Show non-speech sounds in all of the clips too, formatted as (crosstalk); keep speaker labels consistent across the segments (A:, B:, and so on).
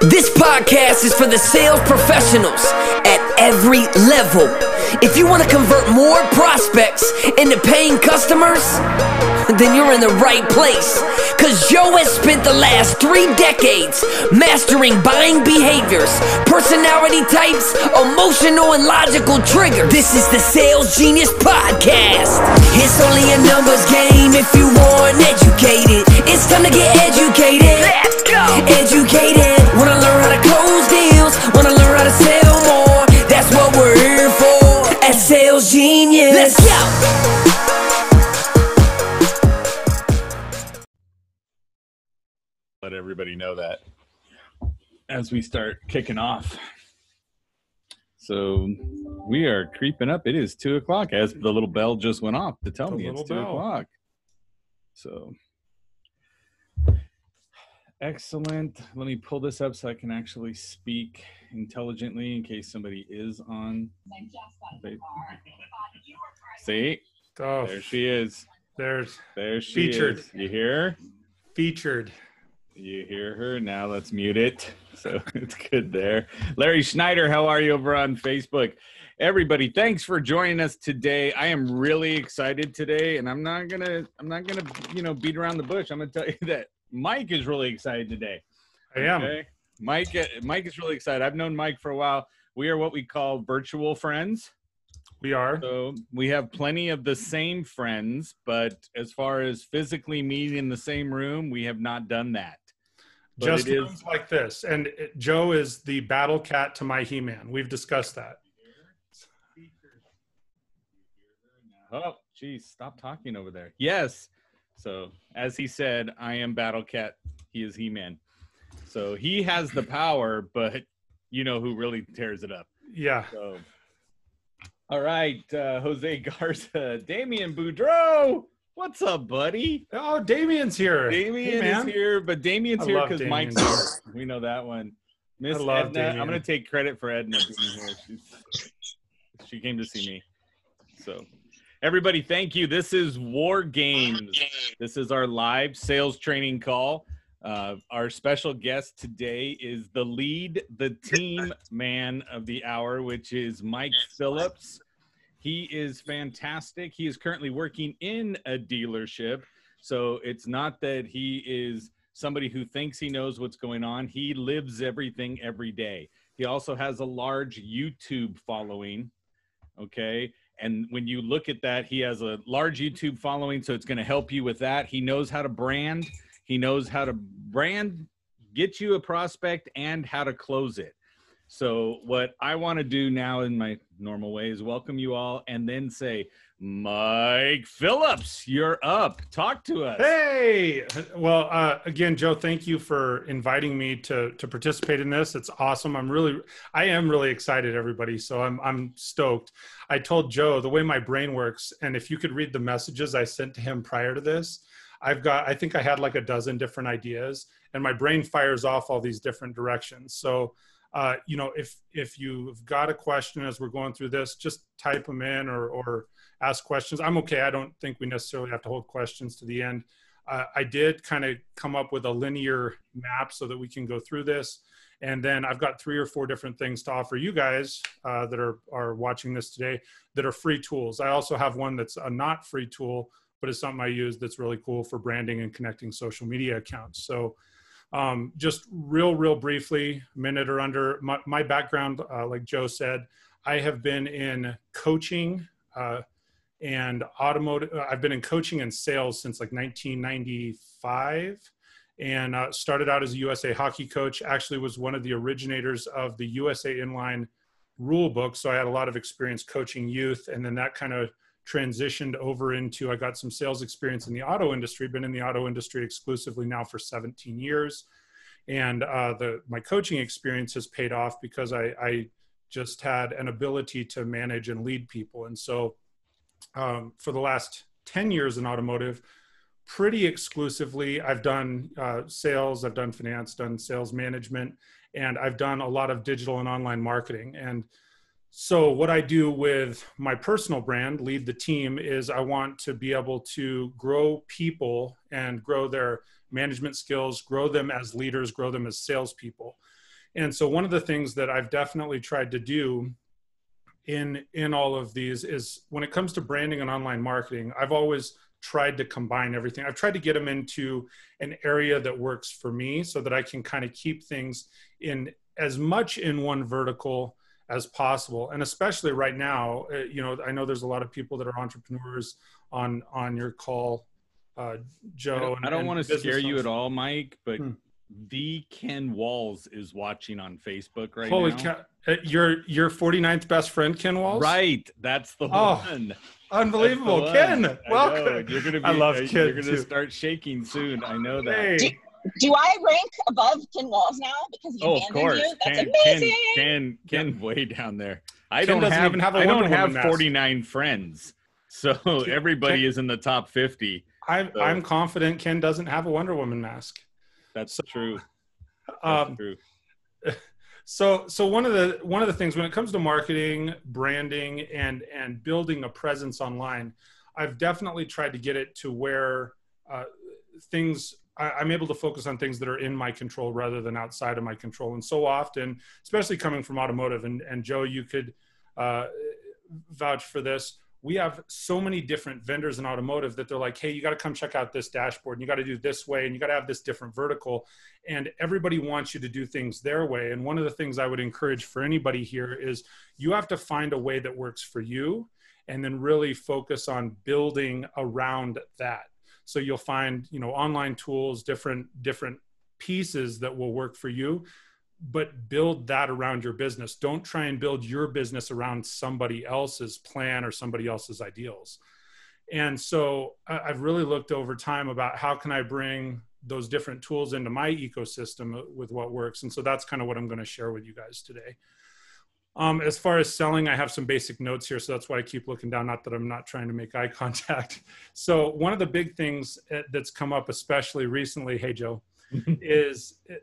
A: This podcast is for the sales professionals at every level. If you want to convert more prospects into paying customers, then you're in the right place. Cause Joe has spent the last three decades mastering buying behaviors, personality types, emotional and logical triggers. This is the Sales Genius Podcast. It's only a numbers game if you want educated. It's time to get educated. Let's go. Educated. Wanna learn at Genius. Let's go.
B: let everybody know that as we start kicking off. So we are creeping up. It is two o'clock as the little bell just went off to tell
C: The
B: me it's two
C: bell.
B: o'clock. So excellent. Let me pull this up so I can actually speak intelligently in case somebody is on. See,
C: Oh,
B: there she is.
C: there's
B: There she
C: Featured.
B: is. You hear? her?
C: featured.
B: You hear her now. Let's mute it. (laughs) So it's good there. Larry Schneider, how are you over on Facebook? Everybody, thanks for joining us today. I am really excited today, and I'm not gonna, I'm not gonna, you know, beat around the bush. I'm gonna tell you (laughs) that Mike is really excited today.
C: I am.
B: Okay? Mike, uh, Mike is really excited. I've known Mike for a while. We are what we call virtual friends.
C: We are.
B: So we have plenty of the same friends, but as far as physically meeting in the same room, we have not done that. But
C: Just rooms like this. And it- Joe is the battle cat to my He Man. We've discussed that.
B: Oh, geez, stop talking over there. Yes. So, as he said, I am Battle Cat. He is He Man. So, he has the power, but you know who really tears it up.
C: Yeah.
B: So, all right, uh, Jose Garza, (laughs) Damian Boudreau. What's up, buddy?
C: Oh, Damien's here. Hey,
B: Damien is here, but Damien's
C: I
B: here because Mike's here. We know that one. Miss
C: I love
B: Edna, I'm going to take credit for Edna being here. She's, she came to see me. So, everybody, thank you. This is War Games. This is our live sales training call. Uh, our special guest today is the lead, the team man of the hour, which is Mike Phillips. He is fantastic. He is currently working in a dealership. So it's not that he is somebody who thinks he knows what's going on. He lives everything every day. He also has a large YouTube following. Okay. And when you look at that, he has a large YouTube following. So it's going to help you with that. He knows how to brand, he knows how to brand, get you a prospect, and how to close it. So, what I want to do now in my normal way is welcome you all and then say, Mike Phillips, you're up. Talk to us.
C: Hey, well, uh, again, Joe, thank you for inviting me to to participate in this. It's awesome. I'm really, I am really excited, everybody. So I'm I'm stoked. I told Joe the way my brain works, and if you could read the messages I sent to him prior to this, I've got, I think I had like a dozen different ideas, and my brain fires off all these different directions. So. Uh, you know, if if you've got a question as we're going through this, just type them in or or ask questions. I'm okay. I don't think we necessarily have to hold questions to the end. Uh, I did kind of come up with a linear map so that we can go through this. And then I've got three or four different things to offer you guys uh, that are, are watching this today that are free tools. I also have one that's a not free tool, but it's something I use that's really cool for branding and connecting social media accounts. So um, just real, real briefly, minute or under, my, my background, uh, like Joe said, I have been in coaching, uh, and automotive uh, i've been in coaching and sales since like 1995 and uh, started out as a usa hockey coach actually was one of the originators of the usa inline rule book so i had a lot of experience coaching youth and then that kind of transitioned over into i got some sales experience in the auto industry been in the auto industry exclusively now for 17 years. And uh, the my coaching experience has paid off because I, I just had an ability to manage and lead people. And so um, for the last 10 years in automotive pretty exclusively i've done uh, sales i've done finance done sales management and i've done a lot of digital and online marketing. And so what i do with my personal brand lead the team is i want to be able to grow people and grow their management skills, grow them as leaders, grow them as salespeople. And so one of the things that I've definitely tried to do in in all of these is when it comes to branding and online marketing, I've always tried to combine everything. I've tried to get them into an area that works for me so that I can kind of keep things in as much in one vertical as possible. And especially right now, uh, you know, I know there's a lot of people that are entrepreneurs on on your call, uh, Joe.
B: I don't,
C: and,
B: don't want to scare you at all, Mike, but
C: Hmm.
B: the Ken Walls is watching on Facebook right now
C: Holy
B: now.
C: cow! Uh, your your 49th best friend, Ken Walls.
B: Right, that's the
C: Oh,
B: one.
C: unbelievable, Ken.
B: I know.
C: Welcome.
B: You're gonna be.
C: I love
B: uh,
C: Ken,
B: You're gonna
C: too.
B: start shaking soon. I know that.
C: Hey,
D: Do I rank above Ken Walls now because he
B: Oh, of
D: abandoned
B: course.
D: you? That's
B: Ken,
D: amazing.
B: Ken, Ken, Ken, way down there. I
C: Ken
B: don't have,
C: even have a
B: I don't
C: Wonder
B: have
C: Woman mask.
B: 49 friends, so (laughs) everybody
C: Ken-
B: is in the top 50.
C: I'm
B: So-
C: I'm confident Ken doesn't have a Wonder Woman mask.
B: That's
C: So-
B: true. (laughs) That's
C: Um,
B: true. (laughs)
C: so so one of the one of the things when it comes to marketing branding and and building a presence online i've definitely tried to get it to where uh, things I, i'm able to focus on things that are in my control rather than outside of my control. And so often especially coming from automotive and and joe you could uh, vouch for this we have so many different vendors in automotive that they're like hey you got to come check out this dashboard and you got to do this way and you got to have this different vertical. And everybody wants you to do things their way. And one of the things i would encourage for anybody here is you have to find a way that works for you and then really focus on building around that so you'll find you know online tools different different pieces that will work for you but build that around your business. Don't try and build your business around somebody else's plan or somebody else's ideals. And so i've really looked over time about how can i bring those different tools into my ecosystem with what works. And so that's kind of what i'm going to share with you guys today um, as far as selling i have some basic notes here so that's why i keep looking down not that i'm not trying to make eye (laughs) contact so one of the big things uh, that's come up especially recently hey joe (laughs) is uh,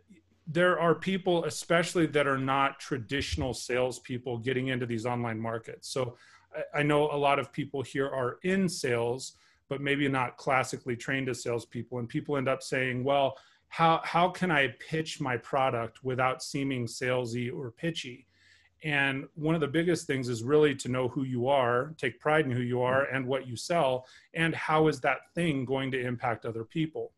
C: there are people especially that are not traditional salespeople getting into these online markets so I, I know a lot of people here are in sales but maybe not classically trained as salespeople. And people end up saying, well, how, how can I pitch my product without seeming salesy or pitchy? And one of the biggest things is really to know who you are, take pride in who you are and what you sell, and how is that thing going to impact other people.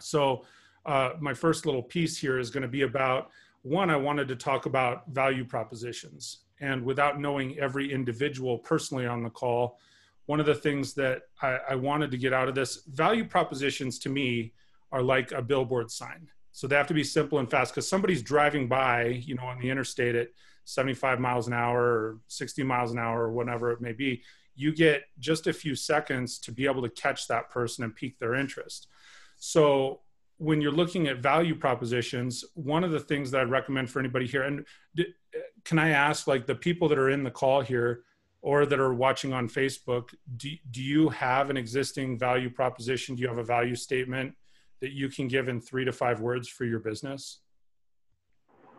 C: So, uh, my first little piece here is going to be about one, I wanted to talk about value propositions. And without knowing every individual personally on the call, one of the things that I, I, wanted to get out of this value propositions to me are like a billboard sign. So they have to be simple and fast because somebody's driving by, you know, on the interstate at 75 miles an hour or 60 miles an hour or whatever it may be. You get just a few seconds to be able to catch that person and pique their interest. So when you're looking at value propositions, one of the things that I'd recommend for anybody here, and can I ask, like the people that are in the call here, or that are watching on Facebook, do, do you have an existing value proposition? Do you have a value statement that you can give in three to five words for your business?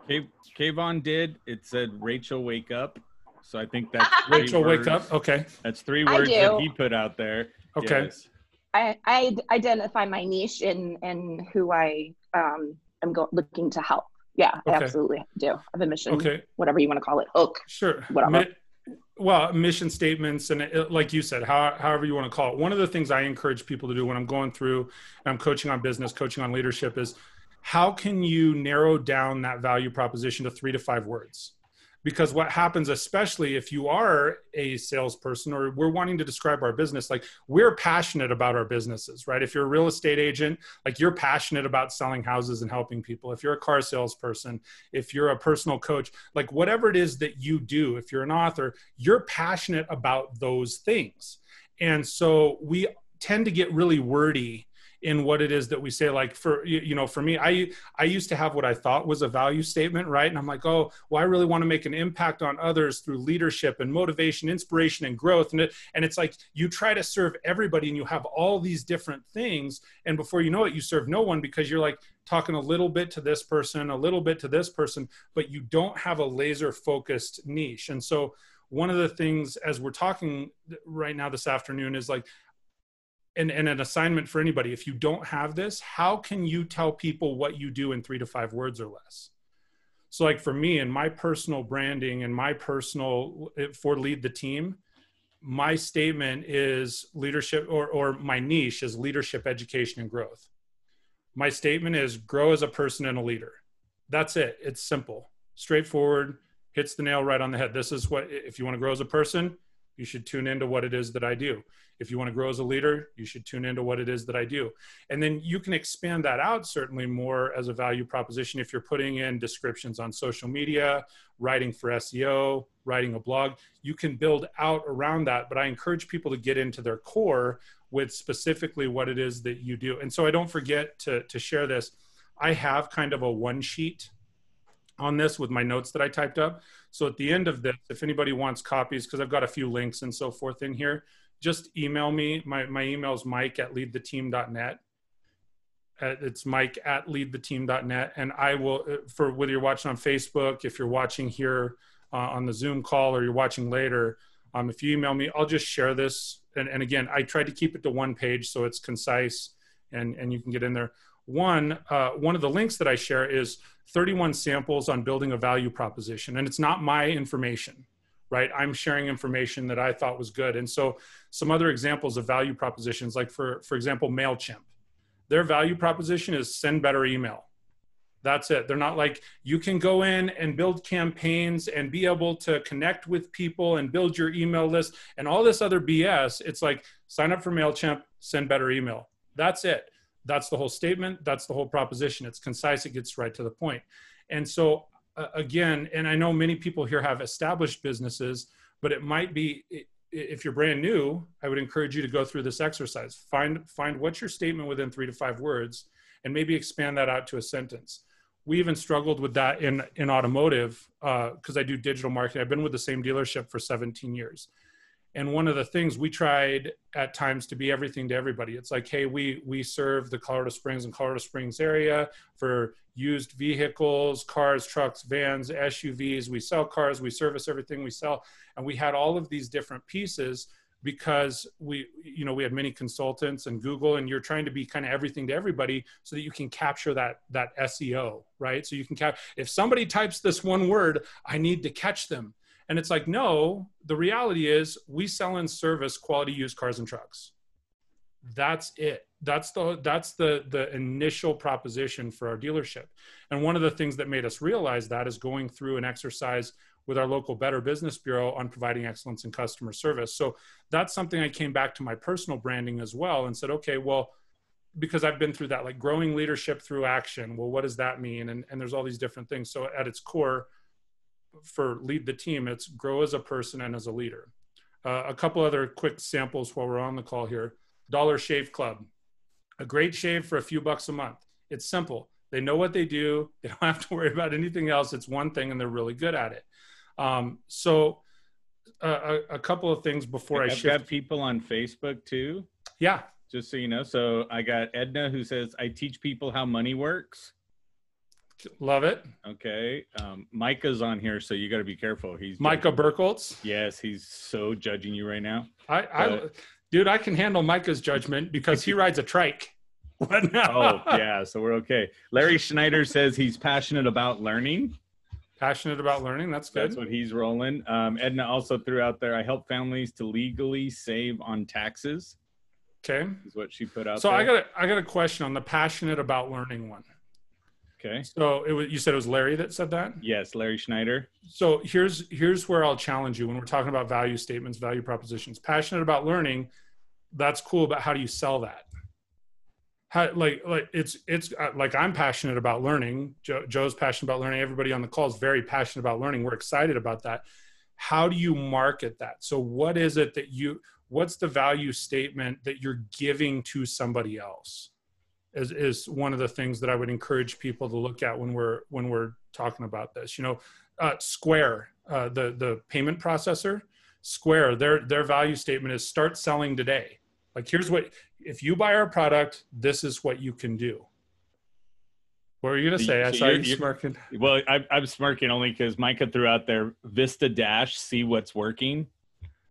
B: K- Kayvon did. It said Rachel wake up. So I think that's (laughs)
C: Rachel
B: words.
C: wake up. Okay.
B: That's three words that he put out there.
C: Okay.
B: Yes.
D: I, I d- identify my niche in in who I um am go- looking to help. Yeah, I absolutely do. I have a mission,
C: Okay.
D: whatever you want to call it, hook.
C: Sure.
D: Whatever.
C: Mi- well, mission statements and it, like you said, how, however you want to call it. One of the things I encourage people to do when I'm going through and I'm coaching on business, coaching on leadership is how can you narrow down that value proposition to three to five words? Because what happens, especially if you are a salesperson or we're wanting to describe our business, like we're passionate about our businesses, right? If you're a real estate agent, like you're passionate about selling houses and helping people. If you're a car salesperson, if you're a personal coach, like whatever it is that you do, if you're an author, you're passionate about those things. And so we tend to get really wordy in what it is that we say like for you know for me i i used to have what i thought was a value statement right? And i'm like oh well i really want to make an impact on others through leadership and motivation inspiration and growth. And it, and it's like you try to serve everybody and you have all these different things. And before you know it you serve no one because you're like talking a little bit to this person a little bit to this person but you don't have a laser focused niche. And so one of the things as we're talking right now this afternoon is like and, and an assignment for anybody if you don't have this how can you tell people what you do in three to five words or less? So like for me and my personal branding and my personal eh, for lead the team my statement is leadership or, or my niche is leadership education and growth. My statement is grow as a person and a leader. That's it. It's simple. Straightforward hits the nail right on the head. This is what if you want to grow as a person you should tune into what it is that I do. If you want to grow as a leader, you should tune into what it is that I do. And then you can expand that out certainly more as a value proposition if you're putting in descriptions on social media, writing for SEO, writing a blog. You can build out around that, but I encourage people to get into their core with specifically what it is that you do. And so I don't forget to, to share this. I have kind of a one sheet on this with my notes that I typed up. So at the end of this, if anybody wants copies, because I've got a few links and so forth in here, just email me. My, my email is mike at leadtheteam.net. Uh, it's mike at leadtheteam.net. And I will, uh, for whether you're watching on Facebook, if you're watching here uh, on the Zoom call or you're watching later, um, if you email me, I'll just share this. And, and again, I try to keep it to one page so it's concise and, and you can get in there. One, uh, one of the links that I share is 31 samples on building a value proposition, and it's not my information, right? I'm sharing information that I thought was good. And so, some other examples of value propositions, like for for example, Mailchimp, their value proposition is send better email. That's it. They're not like you can go in and build campaigns and be able to connect with people and build your email list and all this other BS. It's like sign up for MailChimp, send better email. That's it that's the whole statement that's the whole proposition it's concise it gets right to the point and so uh, again and i know many people here have established businesses but it might be if you're brand new i would encourage you to go through this exercise. Find find what's your statement within three to five words and maybe expand that out to a sentence. We even struggled with that in in automotive because uh, i do digital marketing. I've been with the same dealership for 17 years and one of the things we tried at times to be everything to everybody. It's like hey we we serve the colorado springs and colorado springs area for used vehicles cars trucks vans suvs we sell cars we service everything we sell. And we had all of these different pieces because we you know we had many consultants and google and you're trying to be kind of everything to everybody so that you can capture that that seo right? So you can cap if somebody types this one word i need to catch them and it's like, no, the reality is we sell and service quality used cars and trucks. That's it. That's the that's the the initial proposition for our dealership. And one of the things that made us realize that is going through an exercise with our local Better Business Bureau on providing excellence in customer service. So that's something I came back to my personal branding as well and said, okay, well, because I've been through that, like growing leadership through action. Well, what does that mean? And, and there's all these different things. So at its core, for lead the team, it's grow as a person and as a leader. Uh, a couple other quick samples while we're on the call here. Dollar Shave Club, a great shave for a few bucks a month. It's simple. They know what they do. (laughs) They don't have to worry about anything else. It's one thing, and they're really good at it. Um, so, uh, a, a, couple of things before
B: I've
C: I shift.
B: got people on Facebook too.
C: Yeah.
B: Just so you know, so I got Edna who says I teach people how money works.
C: Love it.
B: Okay. Um, Micah's on here, so you got to be careful. He's
C: Micah Burkholtz.
B: Yes, he's so judging you right now.
C: I, I, dude, I can handle Micah's judgment because he rides a trike. (laughs)
B: oh yeah, so we're okay. Larry Schneider says he's passionate about learning.
C: Passionate about learning. That's good.
B: That's what he's rolling. Um, Edna also threw out there. I help families to legally save on taxes.
C: Okay,
B: is what she put out.
C: So
B: there.
C: I got a, I got a question on the passionate about learning one.
B: Okay.
C: So it was you said it was Larry that said that?
B: Yes, Larry Schneider.
C: So here's here's where I'll challenge you when we're talking about value statements, value propositions. Passionate about learning, that's cool, but how do you sell that? How, like like it's it's uh, like I'm passionate about learning. Joe, Joe's passionate about learning. Everybody on the call is very passionate about learning. We're excited about that. How do you market that? So what is it that you what's the value statement that you're giving to somebody else? Is, is one of the things that I would encourage people to look at when we're when we're talking about this. You know, uh, Square, uh, the the payment processor, Square, their their value statement is start selling today. Like here's what if you buy our product, this is what you can do. What were you gonna say? I saw you smirking.
B: Well, I, I'm smirking only because Micah threw out there Vista Dash, see what's working.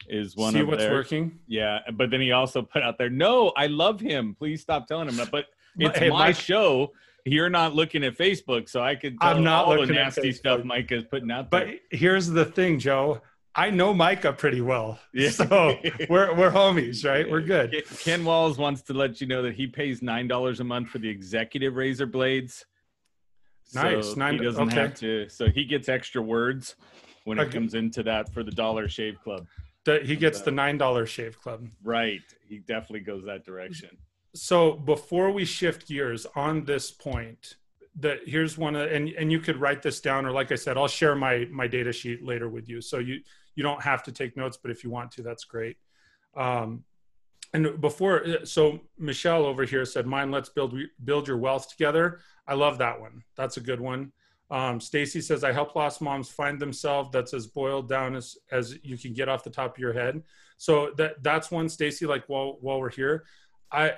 B: is one
C: See
B: of
C: what's
B: their,
C: working.
B: Yeah, but then he also put out there, "No, I love him. Please stop telling him that." But it's
C: Hey,
B: my
C: Mike-
B: show. You're not looking at Facebook, so I could. Tell
C: I'm not
B: all the
C: looking at
B: nasty stuff
C: Facebook.
B: Mike is putting out
C: But here's the thing, Joe. I know Micah pretty well,
B: Yeah. (laughs)
C: so we're we're homies, right? We're good.
B: Ken- Walls wants to let you know that he pays nine dollars a month for the executive razor blades.
C: Nice,
B: So
C: nine-
B: He doesn't
C: okay.
B: have to, so he gets extra words when it
C: Okay.
B: comes into that for the Dollar Shave Club.
C: He gets the nine dollar shave club.
B: Right, he definitely goes that direction.
C: So before we shift gears on this point that here's one of, and and you could write this down or like i said i'll share my my data sheet later with you. So you you don't have to take notes but if you want to that's great. Um and before so michelle over here said mine let's build build your wealth together. I love that one. That's a good one. Um, stacy says i help lost moms find themselves. That's as boiled down as as you can get off the top of your head. So that that's one stacy like while while we're here i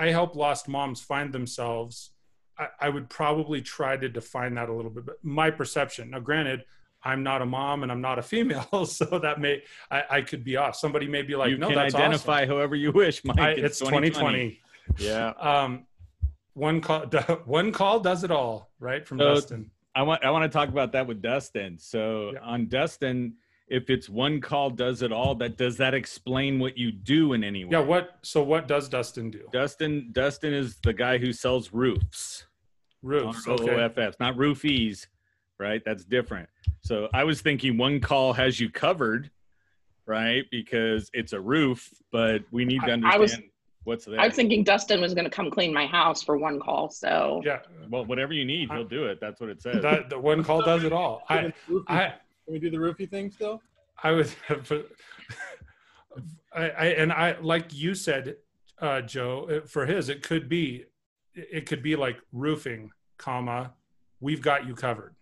C: I help lost moms find themselves. I, I would probably try to define that a little bit, but my perception. Now, granted, I'm not a mom and I'm not a female, (laughs) so that may I, I could be off. Somebody may be like,
B: you
C: "No,
B: can
C: that's
B: identify however you wish, Mike.
C: I, it's 2020.
B: Yeah, (laughs)
C: Um, one call, (laughs) one call does it all, right? From
B: So-
C: Dustin.
B: I want I want to talk about that with Dustin. So
C: Yeah.
B: on Dustin, if it's one call does it all, that does that explain what you do in any way?
C: Yeah. What? So what does Dustin do?
B: Dustin Dustin is the guy who sells roofs.
C: Roofs.
B: or
C: Okay.
B: Not roofies, right? That's different. So I was thinking one call has you covered, right? Because it's a roof, but we need to
D: I- I
B: understand
D: was-
B: what's there.
D: I was thinking Dustin was going to come clean my house for one call. So
C: Yeah.
B: well, whatever you need, he'll do it. That's what it says.
C: That the one call does it all. I (laughs) I
E: Can we do the roofie thing still?
C: I would (laughs) have, I, I and I like you said, uh, Joe. uh, For his, it could be, it could be like roofing, comma, we've got you covered.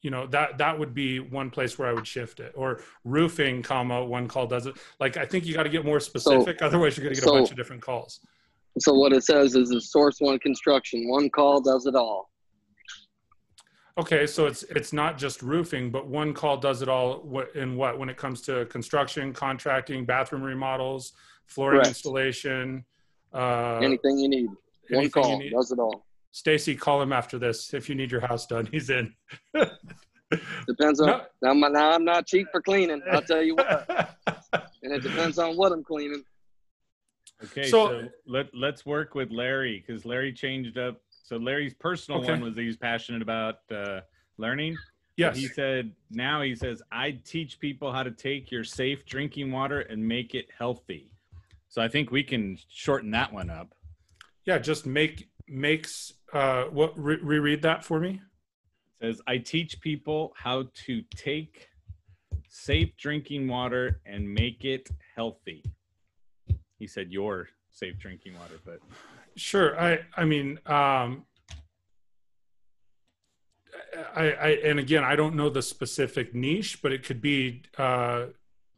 C: You know that that would be one place where I would shift it, or roofing, comma, one call does it. Like I think you got to get more specific, otherwise you're going to get
F: so-
C: a bunch of different calls.
F: So what it says is a source one construction. One call does it all.
C: Okay, so it's it's not just roofing, but one call does it all. What in what when it comes to construction, contracting, bathroom remodels, flooring
F: Correct.
C: installation, uh,
F: Anything you need. One call
C: need.
F: does it all.
C: Stacy, call him after this if you need your house done. He's in. (laughs)
F: Depends on.
C: No.
F: Now, I'm- now I'm not cheap for cleaning. I'll tell you what. (laughs) And it depends on what I'm cleaning.
B: Okay,
C: So-
B: so, let let's work with Larry because Larry changed up. So Larry's personal
C: Okay.
B: one was he's passionate about uh, learning.
C: yes.
B: He said now he says I teach people how to take your safe drinking water and make it healthy. So I think we can shorten that one up.
C: Yeah, just make makes uh what re- reread that for me.
B: says I teach people how to take safe drinking water and make it healthy. He said your safe drinking water, but
C: Sure. I I mean um I, I and again I don't know the specific niche, but it could be uh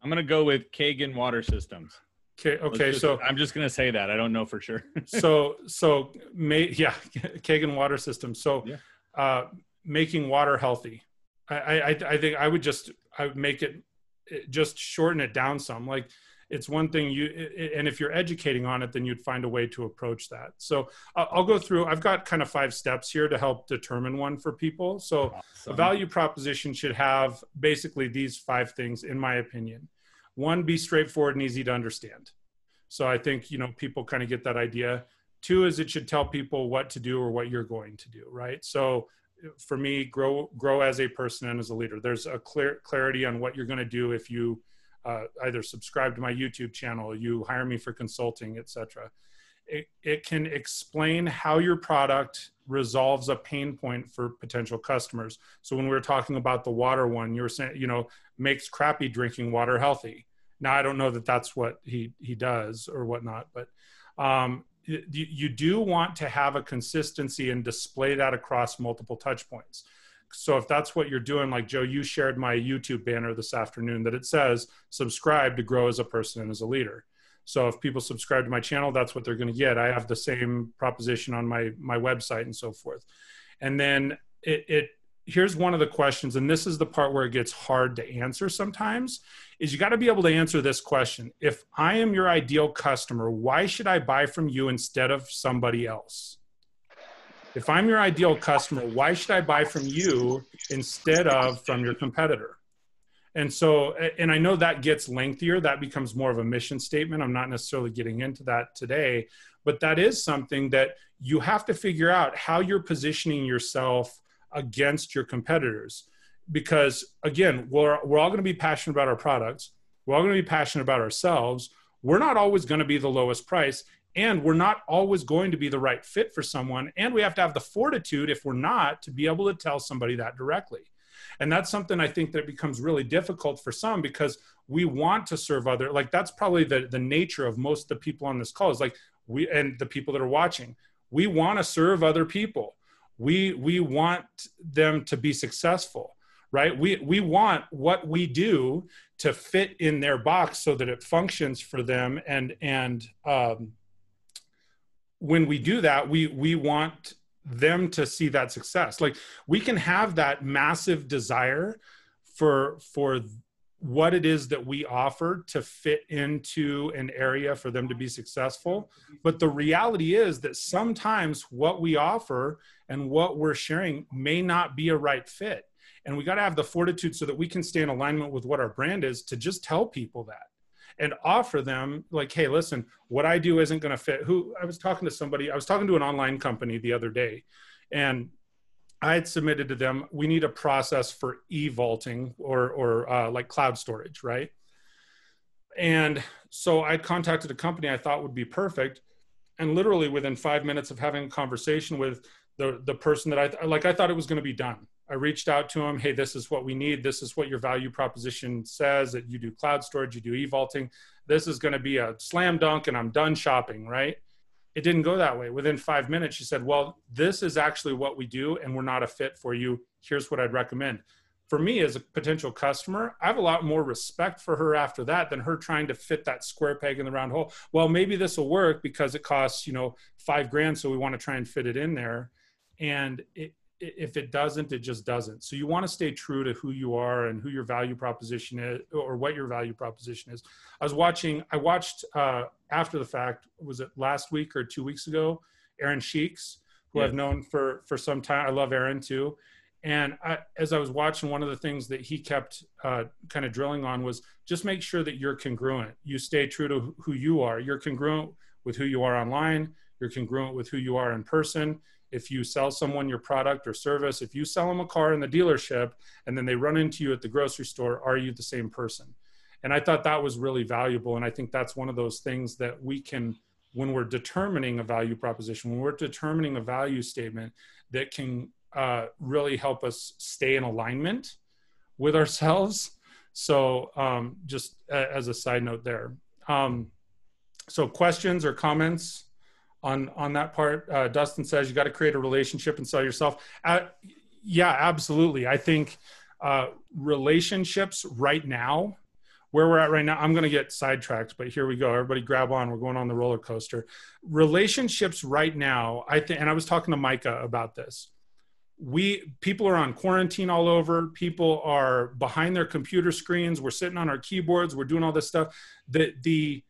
B: I'm gonna go with Kangen Water Systems.
C: okay okay
B: just-
C: so
B: I'm just gonna say that I don't know for sure. (laughs)
C: so so may yeah (laughs) Kangen water Systems. so
B: Yeah.
C: uh making water healthy I, I I think I would just I would make it it- just shorten it down some like it's one thing you and if you're educating on it then you'd find a way to approach that so I'll I'll go through I've got kind of five steps here to help determine one for people so a value proposition should have basically these five things, in my opinion. One, be straightforward and easy to understand. So I think, you know, people kind of get that idea. Two is it should tell people what to do or what you're going to do, right? So for me, grow grow as a person and as a leader. There's a clear clarity on what you're going to do if you uh, either subscribe to my YouTube channel, you hire me for consulting, etc. It, it can explain how your product resolves a pain point for potential customers. So when we were talking about the water one, you were saying, you know, makes crappy drinking water healthy. Now I don't know that that's what he he does or whatnot, but um, you, you do want to have a consistency and display that across multiple touch points. So if that's what you're doing, like Joe, you shared my YouTube banner this afternoon that it says subscribe to grow as a person and as a leader. So if people subscribe to my channel, that's what they're going to get. I have the same proposition on my my website and so forth. And then it, it here's one of the questions and this is the part where it gets hard to answer sometimes is you got to be able to answer this question if i am your ideal customer why should i buy from you instead of somebody else if i'm your ideal customer why should i buy from you instead of from your competitor? And so and i know that gets lengthier. That becomes more of a mission statement. I'm not necessarily getting into that today but that is something that you have to figure out how you're positioning yourself against your competitors. Because again we're, we're all going to be passionate about our products. We're all going to be passionate about ourselves. We're not always going to be the lowest price and we're not always going to be the right fit for someone. And we have to have the fortitude if we're not to be able to tell somebody that directly. And that's something i think that becomes really difficult for some because we want to serve other like that's probably the the nature of most of the people on this call is like we and the people that are watching we want to serve other people. We we want them to be successful right? We we want what we do to fit in their box so that it functions for them and and um, when we do that we we want them to see that success like we can have that massive desire for for what it is that we offer to fit into an area for them to be successful. But the reality is that sometimes what we offer and what we're sharing may not be a right fit. And we got to have the fortitude so that we can stay in alignment with what our brand is to just tell people that and offer them like hey listen what i do isn't going to fit who i was talking to somebody i was talking to an online company the other day and I had submitted to them, we need a process for e-vaulting or, or uh, like cloud storage, right? And so I contacted a company I thought would be perfect. And literally within five minutes of having a conversation with the, the person that I, like, I thought it was going to be done. I reached out to him. Hey, this is what we need. This is what your value proposition says that you do cloud storage, you do e-vaulting. This is going to be a slam dunk and I'm done shopping, right? it didn't go that way. Within five minutes, she said, Well, this is actually what we do, and we're not a fit for you. Here's what I'd recommend. For me, as a potential customer, I have a lot more respect for her after that than her trying to fit that square peg in the round hole. Well, maybe this will work because it costs, you know, five grand, so we want to try and fit it in there. And it, if it doesn't, it just doesn't. So you want to stay true to who you are and who your value proposition is, or what your value proposition is. I was watching. I watched uh, after the fact. Was it last week or two weeks ago? Aaron Sheeks, who yeah. I've known for for some time. I love Aaron too. And I, as I was watching, one of the things that he kept uh, kind of drilling on was just make sure that you're congruent. You stay true to who you are. You're congruent with who you are online. You're congruent with who you are in person if you sell someone your product or service, if you sell them a car in the dealership and then they run into you at the grocery store, are you the same person? And I thought that was really valuable. And I think that's one of those things that we can, when we're determining a value proposition, when we're determining a value statement that can uh, really help us stay in alignment with ourselves. So, um, just as a side note there. Um, so, questions or comments? On on that part. Uh, Dustin says you got to create a relationship and sell yourself. Uh, yeah, absolutely. I think uh, relationships right now, where we're at right now, I'm going to get sidetracked, but here we go. Everybody, grab on. We're going on the roller coaster. Relationships right now, I think, and I was talking to Micah about this. We people are on quarantine all over. People are behind their computer screens. We're sitting on our keyboards. We're doing all this stuff. The the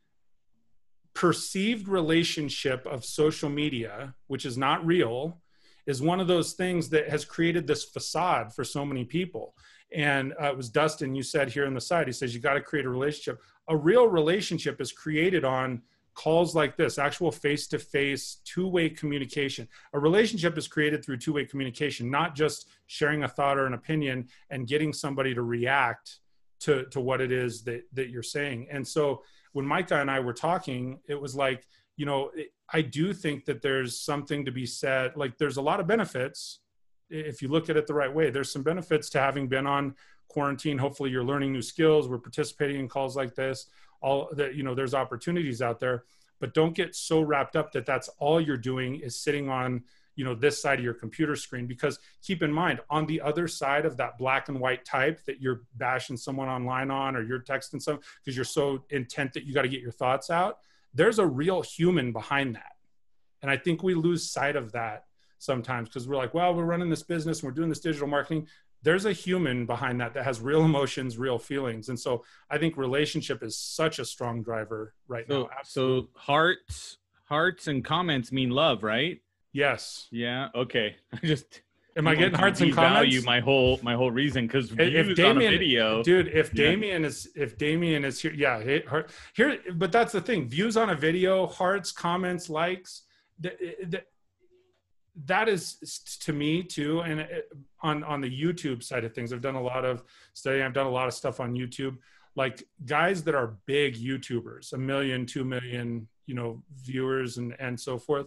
C: perceived relationship of social media, which is not real, is one of those things that has created this facade for so many people. And uh, it was Dustin, you said here on the side, he says, you got to create a relationship. A real relationship is created on calls like this, actual face to face, two way communication. A relationship is created through two way communication, not just sharing a thought or an opinion and getting somebody to react to, to what it is that, that you're saying. And so when Micah and I were talking, it was like, you know, I do think that there's something to be said. Like, there's a lot of benefits if you look at it the right way. There's some benefits to having been on quarantine. Hopefully, you're learning new skills. We're participating in calls like this. All that, you know, there's opportunities out there, but don't get so wrapped up that that's all you're doing is sitting on you know this side of your computer screen because keep in mind on the other side of that black and white type that you're bashing someone online on or you're texting someone because you're so intent that you got to get your thoughts out there's a real human behind that and i think we lose sight of that sometimes because we're like, well, we're running this business and we're doing this digital marketing. There's a human behind that that has real emotions, real feelings. And so I think relationship is such a strong driver right
B: So
C: now.
B: so hearts hearts and comments mean love, right?
C: Yes.
B: Yeah. Okay. (laughs) I just
C: Am I getting hearts and
B: value
C: comments?
B: my whole my whole reason because
C: If-
B: views on a
C: Damien-
B: video.
C: dude if
B: Yeah.
C: damien is if damien is here yeah he- her- here but that's the thing views on a video hearts comments likes th- th- that is to me too and it, on on the youtube side of things i've done a lot of studying i've done a lot of stuff on youtube like guys that are big youtubers a million two million you know viewers and and so forth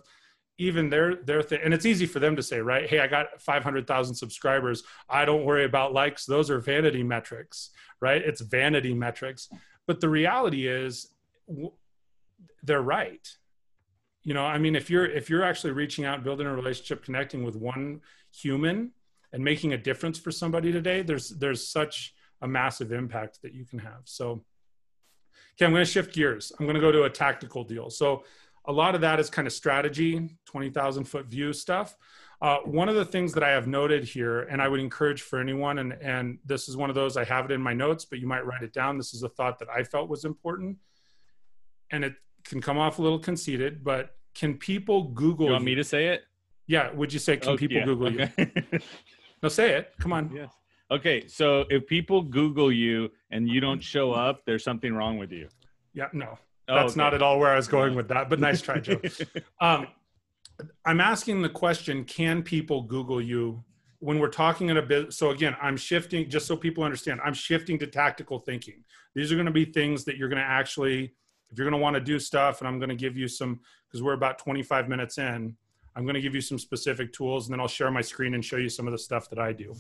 C: even their their thing and it's easy for them to say right hey i got 500000 subscribers. I don't worry about likes. Those are vanity metrics right? It's vanity metrics. But the reality is w- they're right. You know i mean if you're if you're actually reaching out building a relationship connecting with one human and making a difference for somebody today there's there's such a massive impact that you can have. So okay i'm going to shift gears. I'm going to go to a tactical deal. So a lot of that is kind of strategy 20000 foot view stuff. Uh, one of the things that i have noted here and i would encourage for anyone and and this is one of those i have it in my notes but you might write it down. This is a thought that i felt was important and it can come off a little conceited but can people google
B: you want me to say it?
C: yeah would you say can
B: Oh,
C: people
B: yeah,
C: google you? (laughs) no say it. Come on.
B: Yes. Okay, so if people Google you and you don't show up, there's something wrong with you.
C: yeah no that's
B: okay.
C: not at all where i was going with that but nice try joe. (laughs) Um, i'm asking the question can people google you? When we're talking in a bit so again i'm shifting just so people understand i'm shifting to tactical thinking. These are going to be things that you're going to actually if you're going to want to do stuff and i'm going to give you some because we're about 25 minutes in i'm going to give you some specific tools and then i'll share my screen and show you some of the stuff that i do.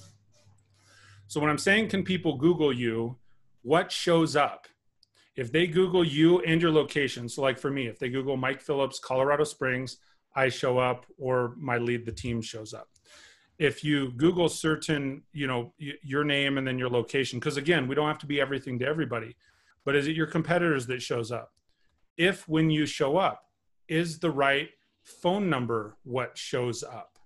C: So when i'm saying can people google you what shows up if they google you and your location so like for me if they google mike phillips colorado springs i show up or my lead the team shows up. If you google certain you know your name and then your location because again we don't have to be everything to everybody but is it your competitors that shows up? If when you show up is the right phone number what shows up?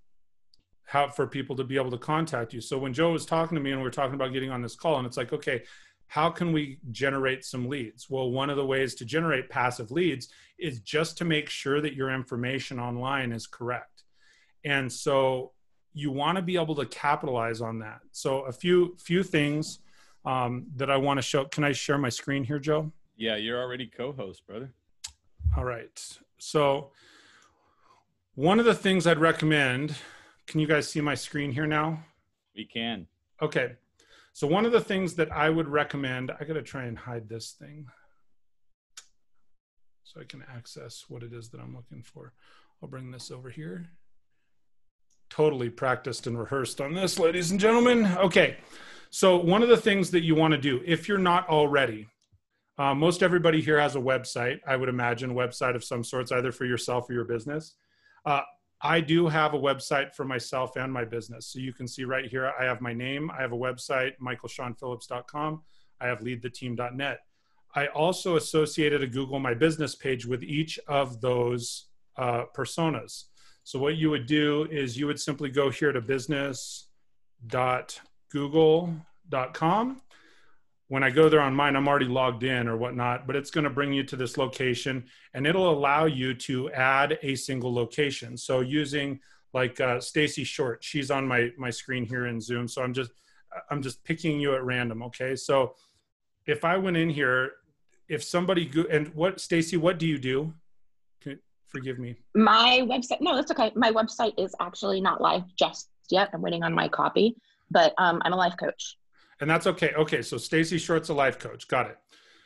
C: How for people to be able to contact you. So when joe was talking to me and we were talking about getting on this call and it's like okay how can we generate some leads well one of the ways to generate passive leads is just to make sure that your information online is correct and so you want to be able to capitalize on that so a few few things um, that i want to show can i share my screen here joe
B: yeah, you're already co-host, brother.
C: all right so one of the things i'd recommend can you guys see my screen here now
B: We can.
C: Okay. So one of the things that I would recommend, I got to try and hide this thing so I can access what it is that I'm looking for. I'll bring this over here. Totally practiced and rehearsed on this, ladies and gentlemen. Okay. So one of the things that you want to do, if you're not already, uh, most everybody here has a website. I would imagine website of some sorts, either for yourself or your business. Uh, I do have a website for myself and my business. So you can see right here, I have my name. I have a website, michaelshawnphillips.com. I have leadtheteam.net. I also associated a Google My Business page with each of those uh, personas. So what you would do is you would simply go here to business.google.com. When I go there on mine, I'm already logged in or whatnot, but it's going to bring you to this location and it'll allow you to add a single location. So using like uh, Stacy Short, she's on my my screen here in Zoom. So I'm just I'm just picking you at random. Okay, so if I went in here, if somebody go, and what Stacy, what do you do? Can, forgive me.
D: My website, no, that's okay. My website is actually not live just yet. I'm waiting on my copy, but um, I'm a life coach
C: And that's okay. Okay, so Stacy Short's a life coach. Got it.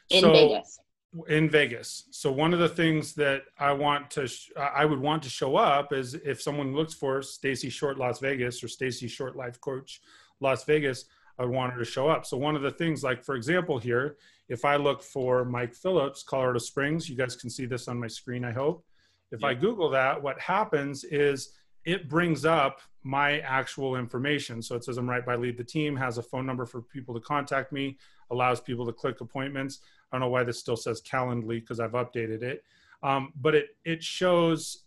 D: in
C: so,
D: Vegas.
C: in Vegas. So one of the things that I want to, sh- I would want to show up is if someone looks for Stacy Short Las Vegas or Stacy Short Life Coach Las Vegas, I would want her to show up. So one of the things, like for example here, if I look for Mike Phillips, Colorado Springs, you guys can see this on my screen. I hope. If I Google that, what happens is it brings up my actual information. So it says I'm right by lead the team, has a phone number for people to contact me, allows people to click appointments. I don't know why this still says Calendly because I've updated it. Um, but it it shows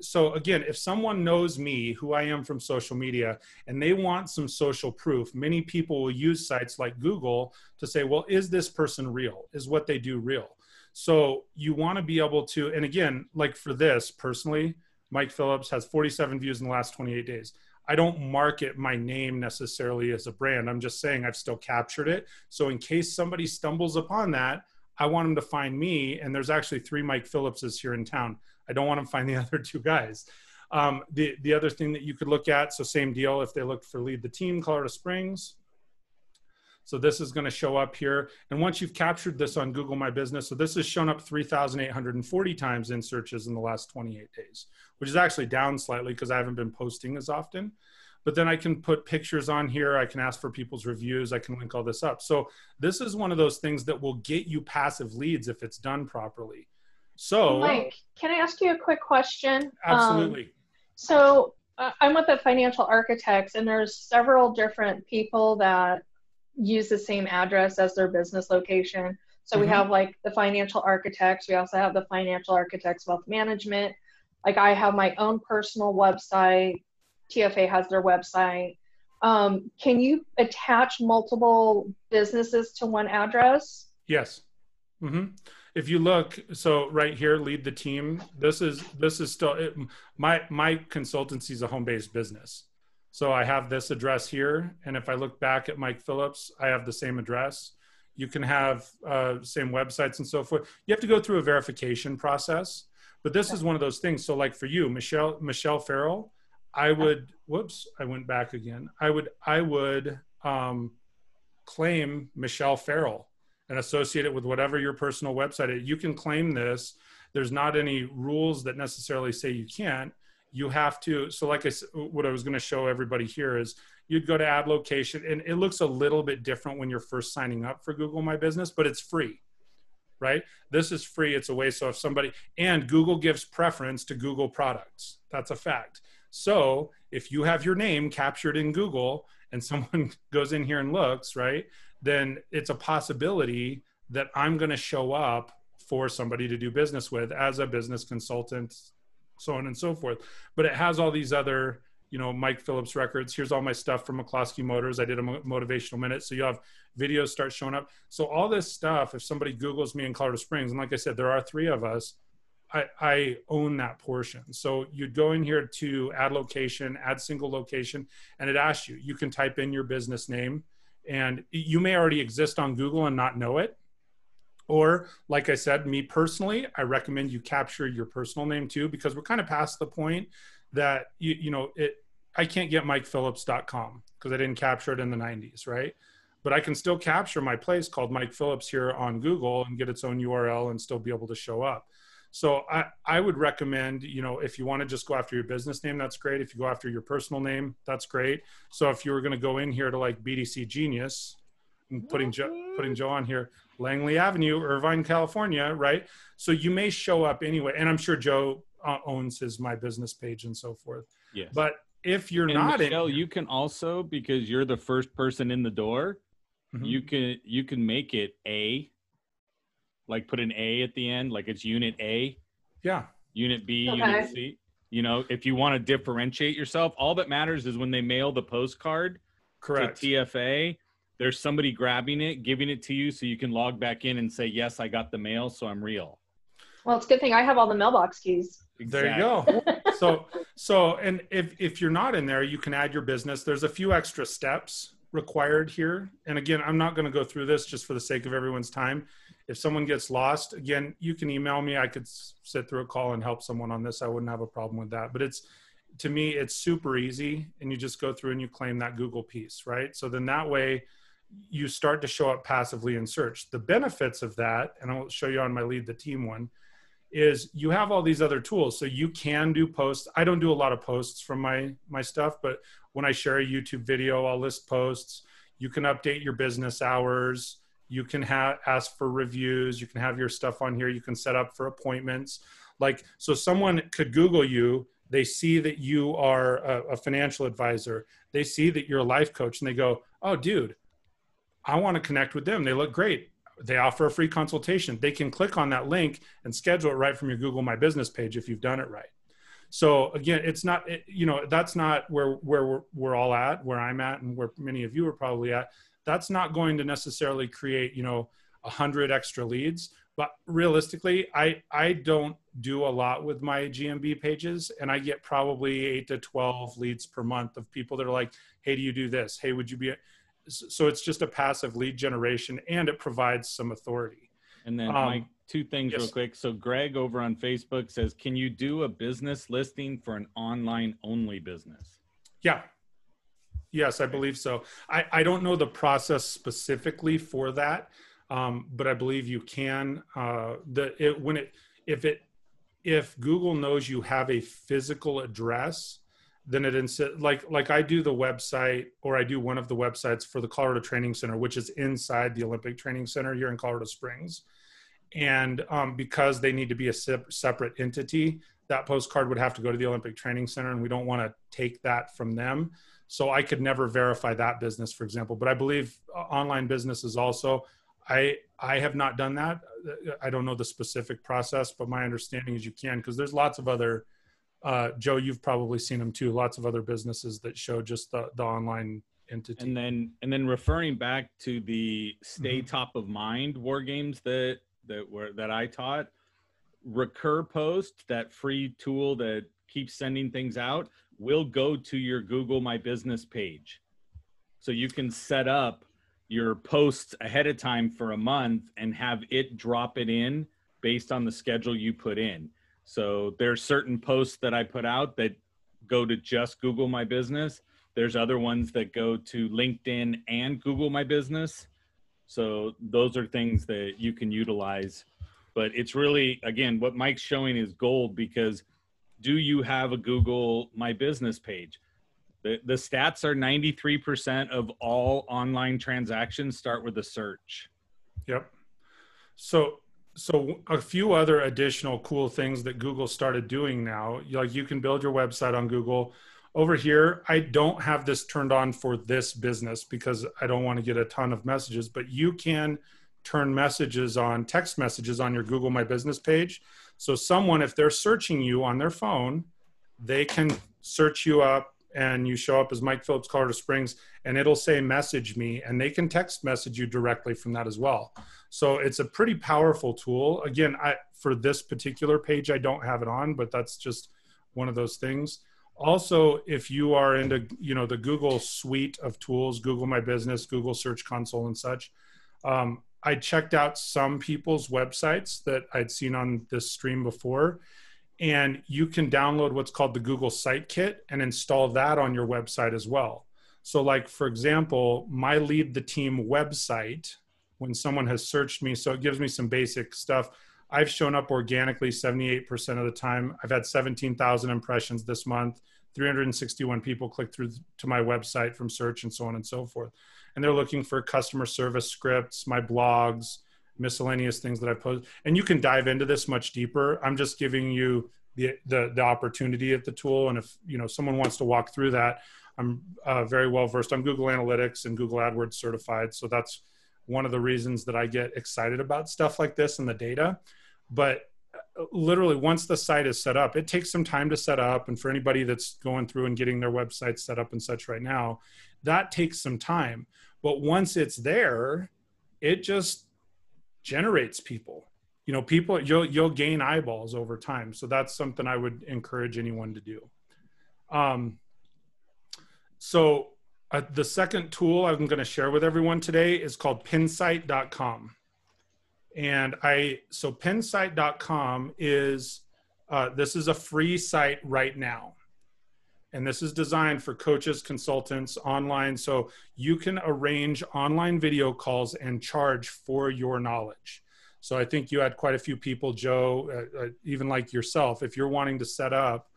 C: so again, if someone knows me, who I am from social media, and they want some social proof, many people will use sites like Google to say, well, is this person real? Is what they do real? So you want to be able to, and again, like for this personally, Mike Phillips has 47 views in the last 28 days. I don't market my name necessarily as a brand. I'm just saying I've still captured it. So in case somebody stumbles upon that, I want them to find me. And there's actually three Mike Phillipses here in town. I don't want them to find the (laughs) other two guys. Um, the the other thing that you could look at, so same deal. If they look for lead the team, Colorado Springs. So this is going to show up here. And once you've captured this on Google My Business, so this has shown up 3,840 times in searches in the last 28 days, which is actually down slightly because I haven't been posting as often. But then I can put pictures on here. I can ask for people's reviews. I can link all this up. So this is one of those things that will get you passive leads if it's done properly. So,
G: Mike, can I ask you a quick question?
C: absolutely.
G: Um, so uh, I'm with the financial architects, and there's several different people that use the same address as their business location. So we
C: Mhm.
G: have like the financial architects. We also have the financial architects wealth management. Like I have my own personal website. TFA has their website. Um, can you attach multiple businesses to one address?
C: Yes. hmm If you look, so right here, lead the team. This is this is still it, my my consultancy is a home based business. So I have this address here, and if I look back at Mike Phillips, I have the same address. You can have uh, same websites and so forth. You have to go through a verification process, but this is one of those things. So like for you, Michelle Michelle Farrell, I would whoops, I went back again. I would I would um, claim Michelle Farrell and associate it with whatever your personal website is. You can claim this. There's not any rules that necessarily say you can't. You have to. So, like I, what I was going to show everybody here is you'd go to add location, and it looks a little bit different when you're first signing up for Google My Business, but it's free, right? This is free. It's a way. So if somebody and Google gives preference to Google products, that's a fact. So if you have your name captured in Google and (laughs) someone goes in here and looks, right, then it's a possibility that I'm going to show up for somebody to do business with as a business consultant, so on and so forth. But it has all these other, you know, Mike Phillips records. Here's all my stuff from McCloskey Motors. I did a motivational minute. So you have videos start showing up. So all this stuff, if somebody Googles me in Colorado Springs, and like I said, there are three of us, I, I own that portion. So you'd go in here to add location, add single location, and it asks you, you can type in your business name and you may already exist on Google and not know it. Or, like I said, me personally, I recommend you capture your personal name too, because we're kind of past the point that you, you know, it, I can't get MikePhillips.com because I didn't capture it in the 90s, right? But I can still capture my place called Mike Phillips here on Google and get its own URL and still be able to show up. So I, I would recommend, you know, if you want to just go after your business name, that's great. If you go after your personal name, that's great. So if you were going to go in here to like BDC Genius and putting Joe, putting Joe on here, Langley Avenue, Irvine, California, right? So you may show up anyway. And I'm sure Joe uh, owns his My Business page and so forth.
B: Yes.
C: But if you're
B: and
C: not
B: Michelle,
C: in,
B: you can also because you're the first person in the door,
C: Mhm.
B: you can you can make it A, like put an A at the end, like it's unit A,
C: yeah,
B: unit B,
G: Okay.
B: unit C. You know, if you want to differentiate yourself, all that matters is when they mail the postcard
C: correct.
B: to TFA, there's somebody grabbing it, giving it to you so you can log back in and say, Yes, I got the mail, so I'm real.
G: Well, it's a good thing I have all the mailbox keys.
C: There you go. (laughs) so so and if if you're not in there you can add your business. There's a few extra steps required here. And again i'm not going to go through this just for the sake of everyone's time. If someone gets lost again you can email me. I could s- sit through a call and help someone on this. I wouldn't have a problem with that. But it's to me it's super easy and you just go through and you claim that google piece right? So then that way you start to show up passively in search. The benefits of that and i'll show you on my lead the team one is you have all these other tools. So you can do posts. I don't do a lot of posts from my my stuff but when i share a youtube video i'll list posts. You can update your business hours. You can have ask for reviews. You can have your stuff on here. You can set up for appointments. Like so someone could google you. They see that you are a, a financial advisor. They see that you're a life coach and they go oh dude i want to connect with them they look great they offer a free consultation. They can click on that link and schedule it right from your Google My Business page if you've done it right. So again, it's not you know that's not where where we're, we're all at, where I'm at, and where many of you are probably at. That's not going to necessarily create you know a hundred extra leads but realistically i i don't do a lot with my gmb pages and i get probably 8 to 12 leads per month of people that are like hey do you do this hey would you be so it's just a passive lead generation and it provides some authority
B: and then um, mike two things yes. real quick so greg over on facebook says can you do a business listing for an online only business
C: yeah yes i believe so i i don't know the process specifically for that um, but I believe you can. Uh, the it, when it if it if Google knows you have a physical address, then it insi- like like I do the website or I do one of the websites for the Colorado Training Center, which is inside the Olympic Training Center here in Colorado Springs. And um, because they need to be a separate entity, that postcard would have to go to the Olympic Training Center, and we don't want to take that from them. So I could never verify that business, for example. But I believe uh, online businesses also I I have not done that. I don't know the specific process, but my understanding is you can because there's lots of other. Uh, Joe, you've probably seen them too. Lots of other businesses that show just the the online entity.
B: And then and then referring back to the stay mm-hmm. top of mind war games that that were that I taught, RecurPost, that free tool that keeps sending things out, will go to your Google My Business page. So you can set up your posts ahead of time for a month and have it drop it in based on the schedule you put in. So there's certain posts that I put out that go to just Google My Business. There's other ones that go to LinkedIn and Google My Business. So those are things that you can utilize. But it's really, again, what Mike's showing is gold because do you have a Google My Business page? The, the stats are 93% of all online transactions start with a search.
C: Yep. So so a few other additional cool things that Google started doing now, like you can build your website on Google. Over here, I don't have this turned on for this business because I don't want to get a ton of messages, but you can turn messages on text messages on your Google My Business page. So someone if they're searching you on their phone, they can search you up and you show up as Mike Phillips, Colorado Springs, and it'll say message me, and they can text message you directly from that as well. So it's a pretty powerful tool. Again, I for this particular page, I don't have it on, but that's just one of those things. Also, if you are into you know the Google suite of tools, Google My Business, Google Search Console, and such, um, I checked out some people's websites that I'd seen on this stream before, and you can download what's called the Google Site Kit and install that on your website as well. So, like for example, my Lead the Team website, when someone has searched me, so it gives me some basic stuff. I've shown up organically 78% of the time. I've had 17,000 impressions this month. 361 people click through to my website from search and so on and so forth. And they're looking for customer service scripts, my blogs, miscellaneous things that I post. And you can dive into this much deeper. I'm just giving you the, the, the opportunity at the tool. And if, you know, someone wants to walk through that, I'm uh, very well versed. I'm Google Analytics and Google AdWords certified. So that's one of the reasons that I get excited about stuff like this and the data. But uh, literally once the site is set up it takes some time to set up and for anybody that's going through and getting their website set up and such right now that takes some time but once it's there it just generates people. You know people you'll you'll gain eyeballs over time. So that's something i would encourage anyone to do. Um, so uh, the second tool i'm going to share with everyone today is called pinsight.com and i so pinsight.com is uh, this is a free site right now and this is designed for coaches consultants online. So you can arrange online video calls and charge for your knowledge. So i think you had quite a few people joe uh, uh, even like yourself if you're wanting to set up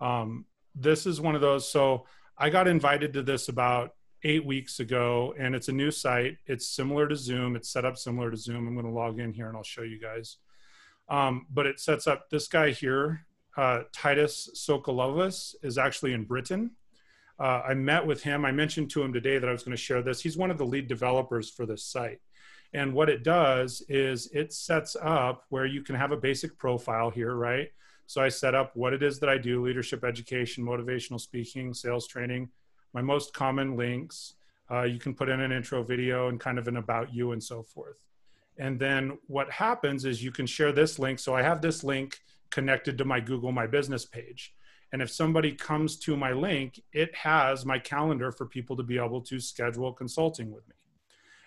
C: um, this is one of those. So i got invited to this about eight weeks ago and it's a new site. It's similar to zoom. It's set up similar to zoom. I'm going to log in here and i'll show you guys. Um, but it sets up this guy here uh, Titus Sokolovas is actually in Britain. Uh, I met with him. I mentioned to him today that I was going to share this. He's one of the lead developers for this site. And what it does is it sets up where you can have a basic profile here, right? So I set up what it is that I do leadership education, motivational speaking, sales training, my most common links. Uh, you can put in an intro video and kind of an about you and so forth. And then what happens is you can share this link. So I have this link connected to my Google My Business page. And if somebody comes to my link, it has my calendar for people to be able to schedule consulting with me.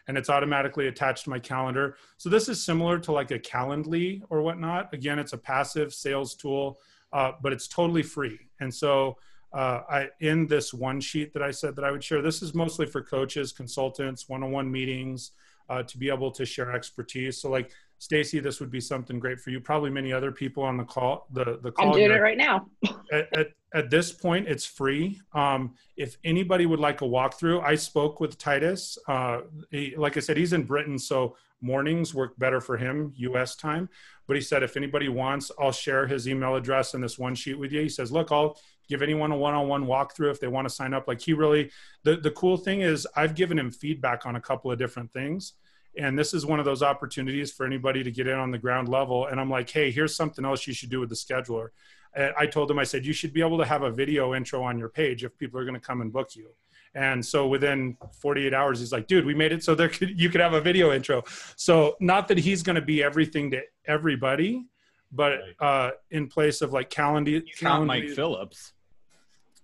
C: And it's automatically attached to my calendar. So this is similar to like a Calendly or whatnot. Again, it's a passive sales tool, uh, but it's totally free. And so uh, I, in this one sheet that I said that I would share, this is mostly for coaches, consultants, one-on-one meetings, uh, to be able to share expertise. So like Stacy, this would be something great for you. Probably many other people on the call. The the call.
D: I'm doing here. it right now. (laughs)
C: at, at, at, this point, it's free. Um, if anybody would like a walkthrough, I spoke with Titus. Uh, he, like I said, he's in Britain, so mornings work better for him, U.S. time. But he said if anybody wants, I'll share his email address in this one sheet with you. He says, look, I'll give anyone a one-on-one walkthrough if they want to sign up. Like he really, the the cool thing is I've given him feedback on a couple of different things and this is one of those opportunities for anybody to get in on the ground level. And i'm like hey here's something else you should do with the scheduler. And i told him i said you should be able to have a video intro on your page if people are going to come and book you. And so within 48 hours he's like dude we made it so there could you could have a video intro. So not that he's going to be everything to everybody but uh in place of like calendar
B: calendar mike phillips.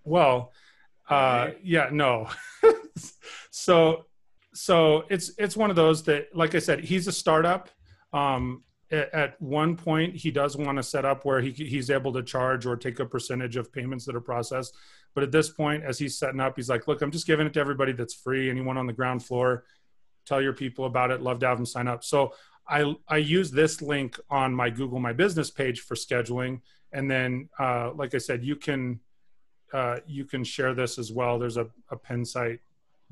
C: Well uh yeah no. (laughs) So so it's it's one of those that like i said he's a startup. Um, at, one point he does want to set up where he, he's able to charge or take a percentage of payments that are processed. But at this point as he's setting up he's like look i'm just giving it to everybody that's free. Anyone on the ground floor tell your people about it. Love to have them sign up. So i i use this link on my google my business page for scheduling. And then uh, like i said you can uh, you can share this as well. There's a, a pen site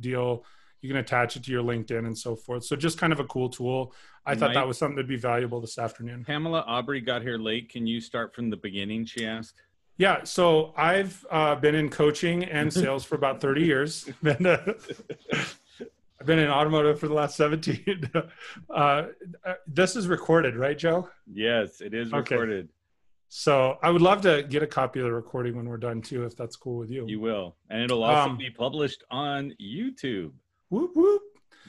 C: deal you can attach it to your linkedin and so forth. So just kind of a cool tool. I thought that was something that'd be valuable this afternoon.
B: Pamela aubrey got here late. Can you start from the beginning she asked?
C: Yeah so i've uh, been in coaching and (laughs) sales for about 30 years. (laughs) Been, uh, i've been in automotive for the last 17 (laughs) uh, this is recorded right joe?
B: Yes it is recorded. Okay.
C: So I would love to get a copy of the recording when we're done too, if that's cool with you.
B: You will, and it'll also um, be published on YouTube.
C: Whoop whoop.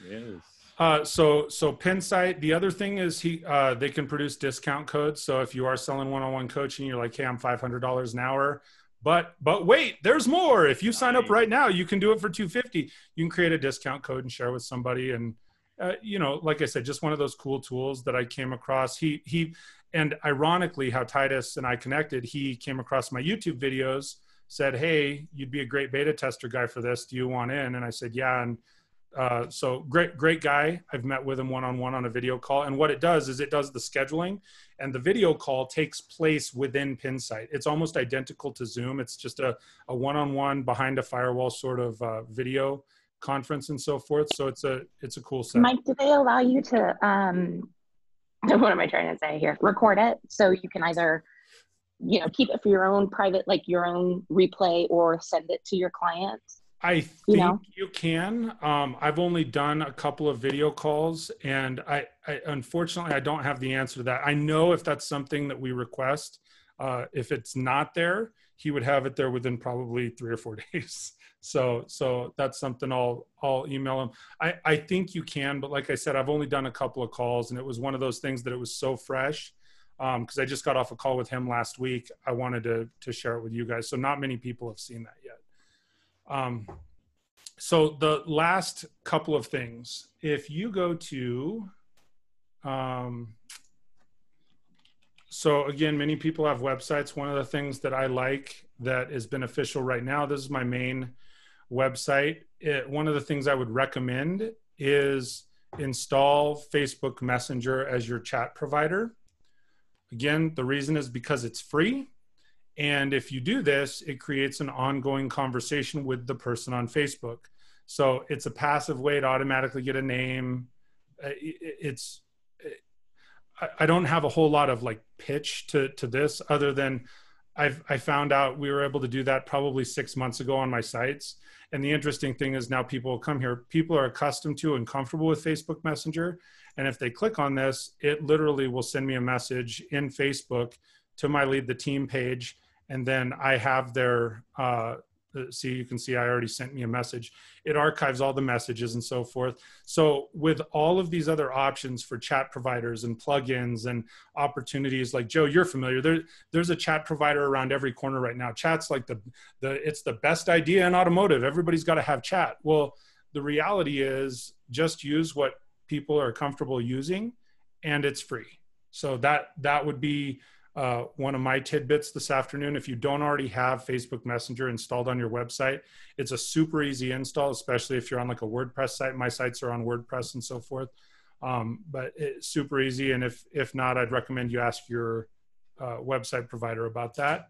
B: Yes.
C: Uh, so so Pinsite. The other thing is he uh, they can produce discount codes. So if you are selling one-on-one coaching, you're like, hey, I'm five hundred dollars an hour. But but wait, there's more. If you sign up right now, you can do it for two fifty. You can create a discount code and share with somebody. And uh, you know, like I said, just one of those cool tools that I came across. He he, and ironically, how Titus and I connected. He came across my YouTube videos, said, hey, you'd be a great beta tester guy for this. Do you want in? And I said, yeah. And uh, so great, great guy. I've met with him one on one on a video call, and what it does is it does the scheduling, and the video call takes place within Pinsight. It's almost identical to Zoom. It's just a a one on one behind a firewall sort of uh, video conference and so forth. So it's a it's a cool set.
D: Mike, do they allow you to um, (laughs) what am I trying to say here? Record it so you can either you know keep it for your own private like your own replay or send it to your clients
C: I think you, know? you can. Um, I've only done a couple of video calls, and I, I, unfortunately I don't have the answer to that. I know if that's something that we request. Uh, if it's not there, he would have it there within probably three or four (laughs) days. So so that's something I'll I'll email him. I I think you can, but like I said, I've only done a couple of calls, and it was one of those things that it was so fresh because um, I just got off a call with him last week. I wanted to to share it with you guys. So not many people have seen that yet. Um, so the last couple of things, if you go to, um, so again, many people have websites. One of the things that I like that is beneficial right now, this is my main website. It, one of the things I would recommend is install Facebook Messenger as your chat provider. Again, the reason is because it's free. And if you do this, it creates an ongoing conversation with the person on Facebook. So it's a passive way to automatically get a name. Uh, it's, I don't have a whole lot of like pitch to, to this other than I've, I found out we were able to do that probably six months ago on my sites. And the interesting thing is now people come here, people are accustomed to and comfortable with Facebook Messenger. And if they click on this, it literally will send me a message in Facebook to my lead the team page, and then I have their uh, see you can see I already sent me a message. It archives all the messages and so forth. So with all of these other options for chat providers and plugins and opportunities, like Joe, you're familiar. There, there's a chat provider around every corner right now. Chat's like the the it's the best idea in automotive. Everybody's got to have chat. Well, the reality is just use what people are comfortable using, and it's free. So that that would be uh, one of my tidbits this afternoon. If you don't already have Facebook Messenger installed on your website, it's a super easy install, especially if you're on like a WordPress site. My sites are on WordPress and so forth. Um, but it's super easy. And if if not, I'd recommend you ask your uh, website provider about that.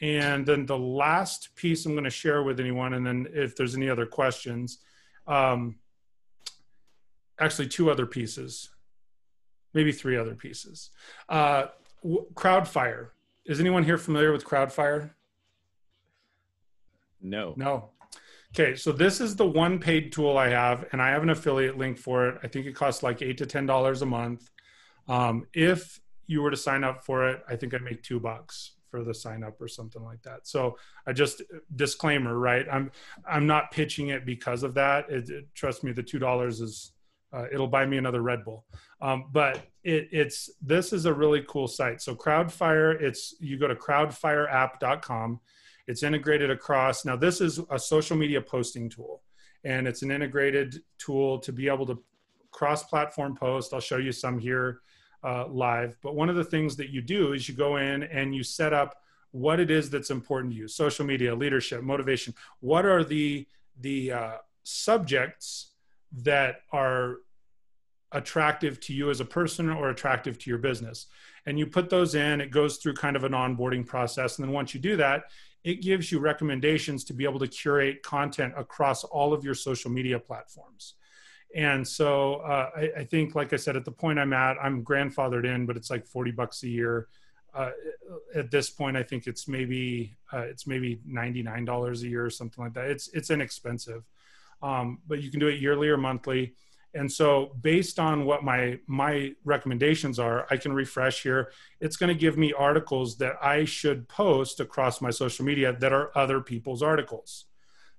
C: And then the last piece I'm going to share with anyone, and then if there's any other questions, um, actually two other pieces, maybe three other pieces. Uh, Crowdfire. Is anyone here familiar with Crowdfire?
B: No.
C: No. Okay, so this is the one paid tool I have, and I have an affiliate link for it. I think it costs like eight to ten dollars a month. Um, if you were to sign up for it, I think I'd make two bucks for the sign up or something like that. So I just disclaimer, right? I'm I'm not pitching it because of that. It, it, trust me, the two dollars is uh, it'll buy me another Red Bull. Um, but it, it's this is a really cool site. So Crowdfire, it's you go to crowdfireapp.com. It's integrated across. Now this is a social media posting tool, and it's an integrated tool to be able to cross-platform post. I'll show you some here uh, live. But one of the things that you do is you go in and you set up what it is that's important to you: social media, leadership, motivation. What are the the uh, subjects that are attractive to you as a person or attractive to your business. And you put those in, it goes through kind of an onboarding process. And then once you do that, it gives you recommendations to be able to curate content across all of your social media platforms. And so uh, I, I, think, like I said, at the point I'm at, I'm grandfathered in, but it's like 40 bucks a year. Uh, at this point, I think it's maybe uh, it's maybe $99 a year or something like that. It's it's inexpensive um, but you can do it yearly or monthly. And so based on what my my recommendations are, I can refresh here. It's going to give me articles that I should post across my social media that are other people's articles.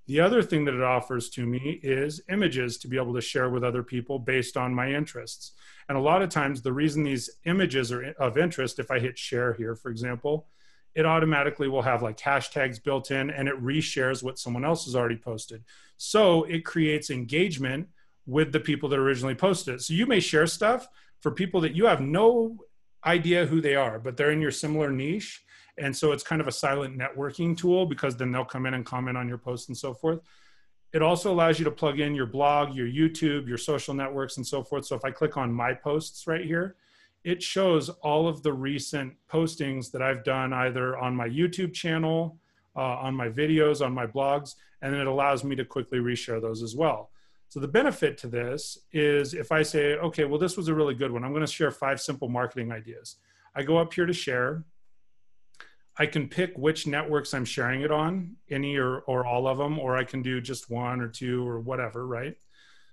C: The other thing that it offers to me is images to be able to share with other people based on my interests. And a lot of times the reason these images are of interest if I hit share here for example, it automatically will have like hashtags built in and it reshares what someone else has already posted. So it creates engagement with the people that originally posted it. So you may share stuff for people that you have no idea who they are, but they're in your similar niche. And so it's kind of a silent networking tool because then they'll come in and comment on your posts and so forth. It also allows you to plug in your blog, your YouTube, your social networks, and so forth. So if I click on my posts right here, it shows all of the recent postings that I've done either on my YouTube channel, uh, on my videos, on my blogs, and then it allows me to quickly reshare those as well. So the benefit to this is if I say, okay, well, this was a really good one. I'm going to share five simple marketing ideas. I go up here to share. I can pick which networks I'm sharing it on, any or, or all of them, or I can do just one or two or whatever, right?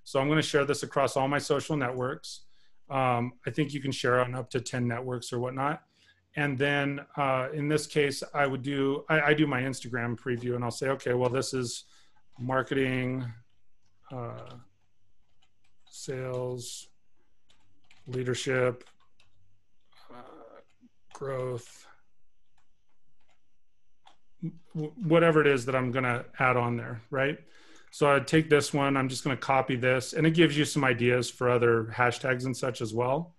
C: So I'm going to share this across all my social networks. Um, I think you can share on up to 10 networks or whatnot. And then uh, in this case, I would do, I, I, do my Instagram preview and I'll say, okay, well, this is marketing, uh, sales, leadership, uh, growth, whatever it is that I'm going to add on there, right? So I'd take this one, I'm just going to copy this, and it gives you some ideas for other hashtags and such as well.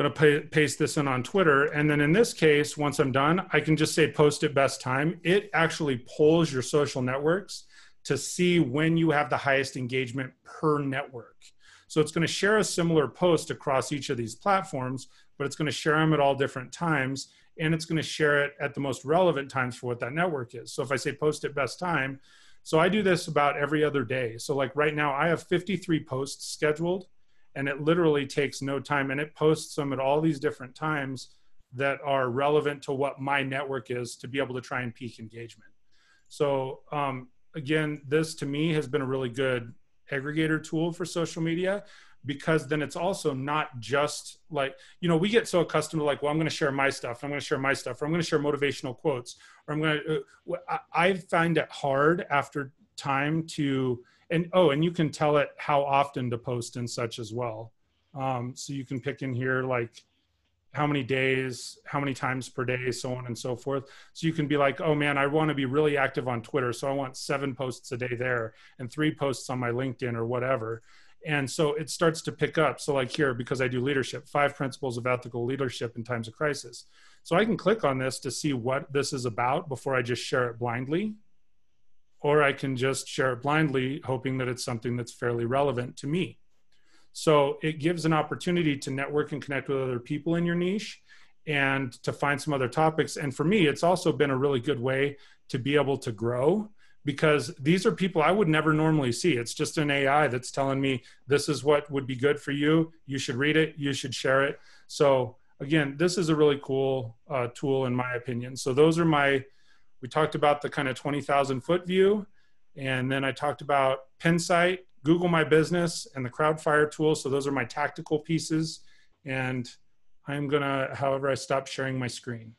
C: Going to paste this in on Twitter. And then in this case, once I'm done, I can just say post at best time. It actually polls your social networks to see when you have the highest engagement per network. So it's going to share a similar post across each of these platforms, but it's going to share them at all different times. And it's going to share it at the most relevant times for what that network is. So if I say post at best time, so I do this about every other day. So like right now I have 53 posts scheduled and it literally takes no time and it posts them at all these different times that are relevant to what my network is to be able to try and peak engagement. So um, again, this to me has been a really good aggregator tool for social media, because then it's also not just like you know we get so accustomed to like well i'm going to share my stuff i'm going to share my stuff or i'm going to share motivational quotes or i'm going to uh, i find it hard after time to and oh and you can tell it how often to post and such as well um, so you can pick in here like how many days, how many times per day, so on and so forth. So you can be like, oh man, I want to be really active on Twitter. So I want seven posts a day there and three posts on my LinkedIn or whatever. And so it starts to pick up. So, like here, because I do leadership, five principles of ethical leadership in times of crisis. So I can click on this to see what this is about before I just share it blindly. Or I can just share it blindly, hoping that it's something that's fairly relevant to me. So it gives an opportunity to network and connect with other people in your niche and to find some other topics. And for me, it's also been a really good way to be able to grow because these are people I would never normally see. It's just an AI that's telling me this is what would be good for you. You should read it, you should share it. So, again, this is a really cool uh, tool, in my opinion. So, those are my, we talked about the kind of 20,000 foot view. And then I talked about Pinsite Google My Business and the Crowdfire tool. So those are my tactical pieces. And I'm going to, however, I stop sharing my screen.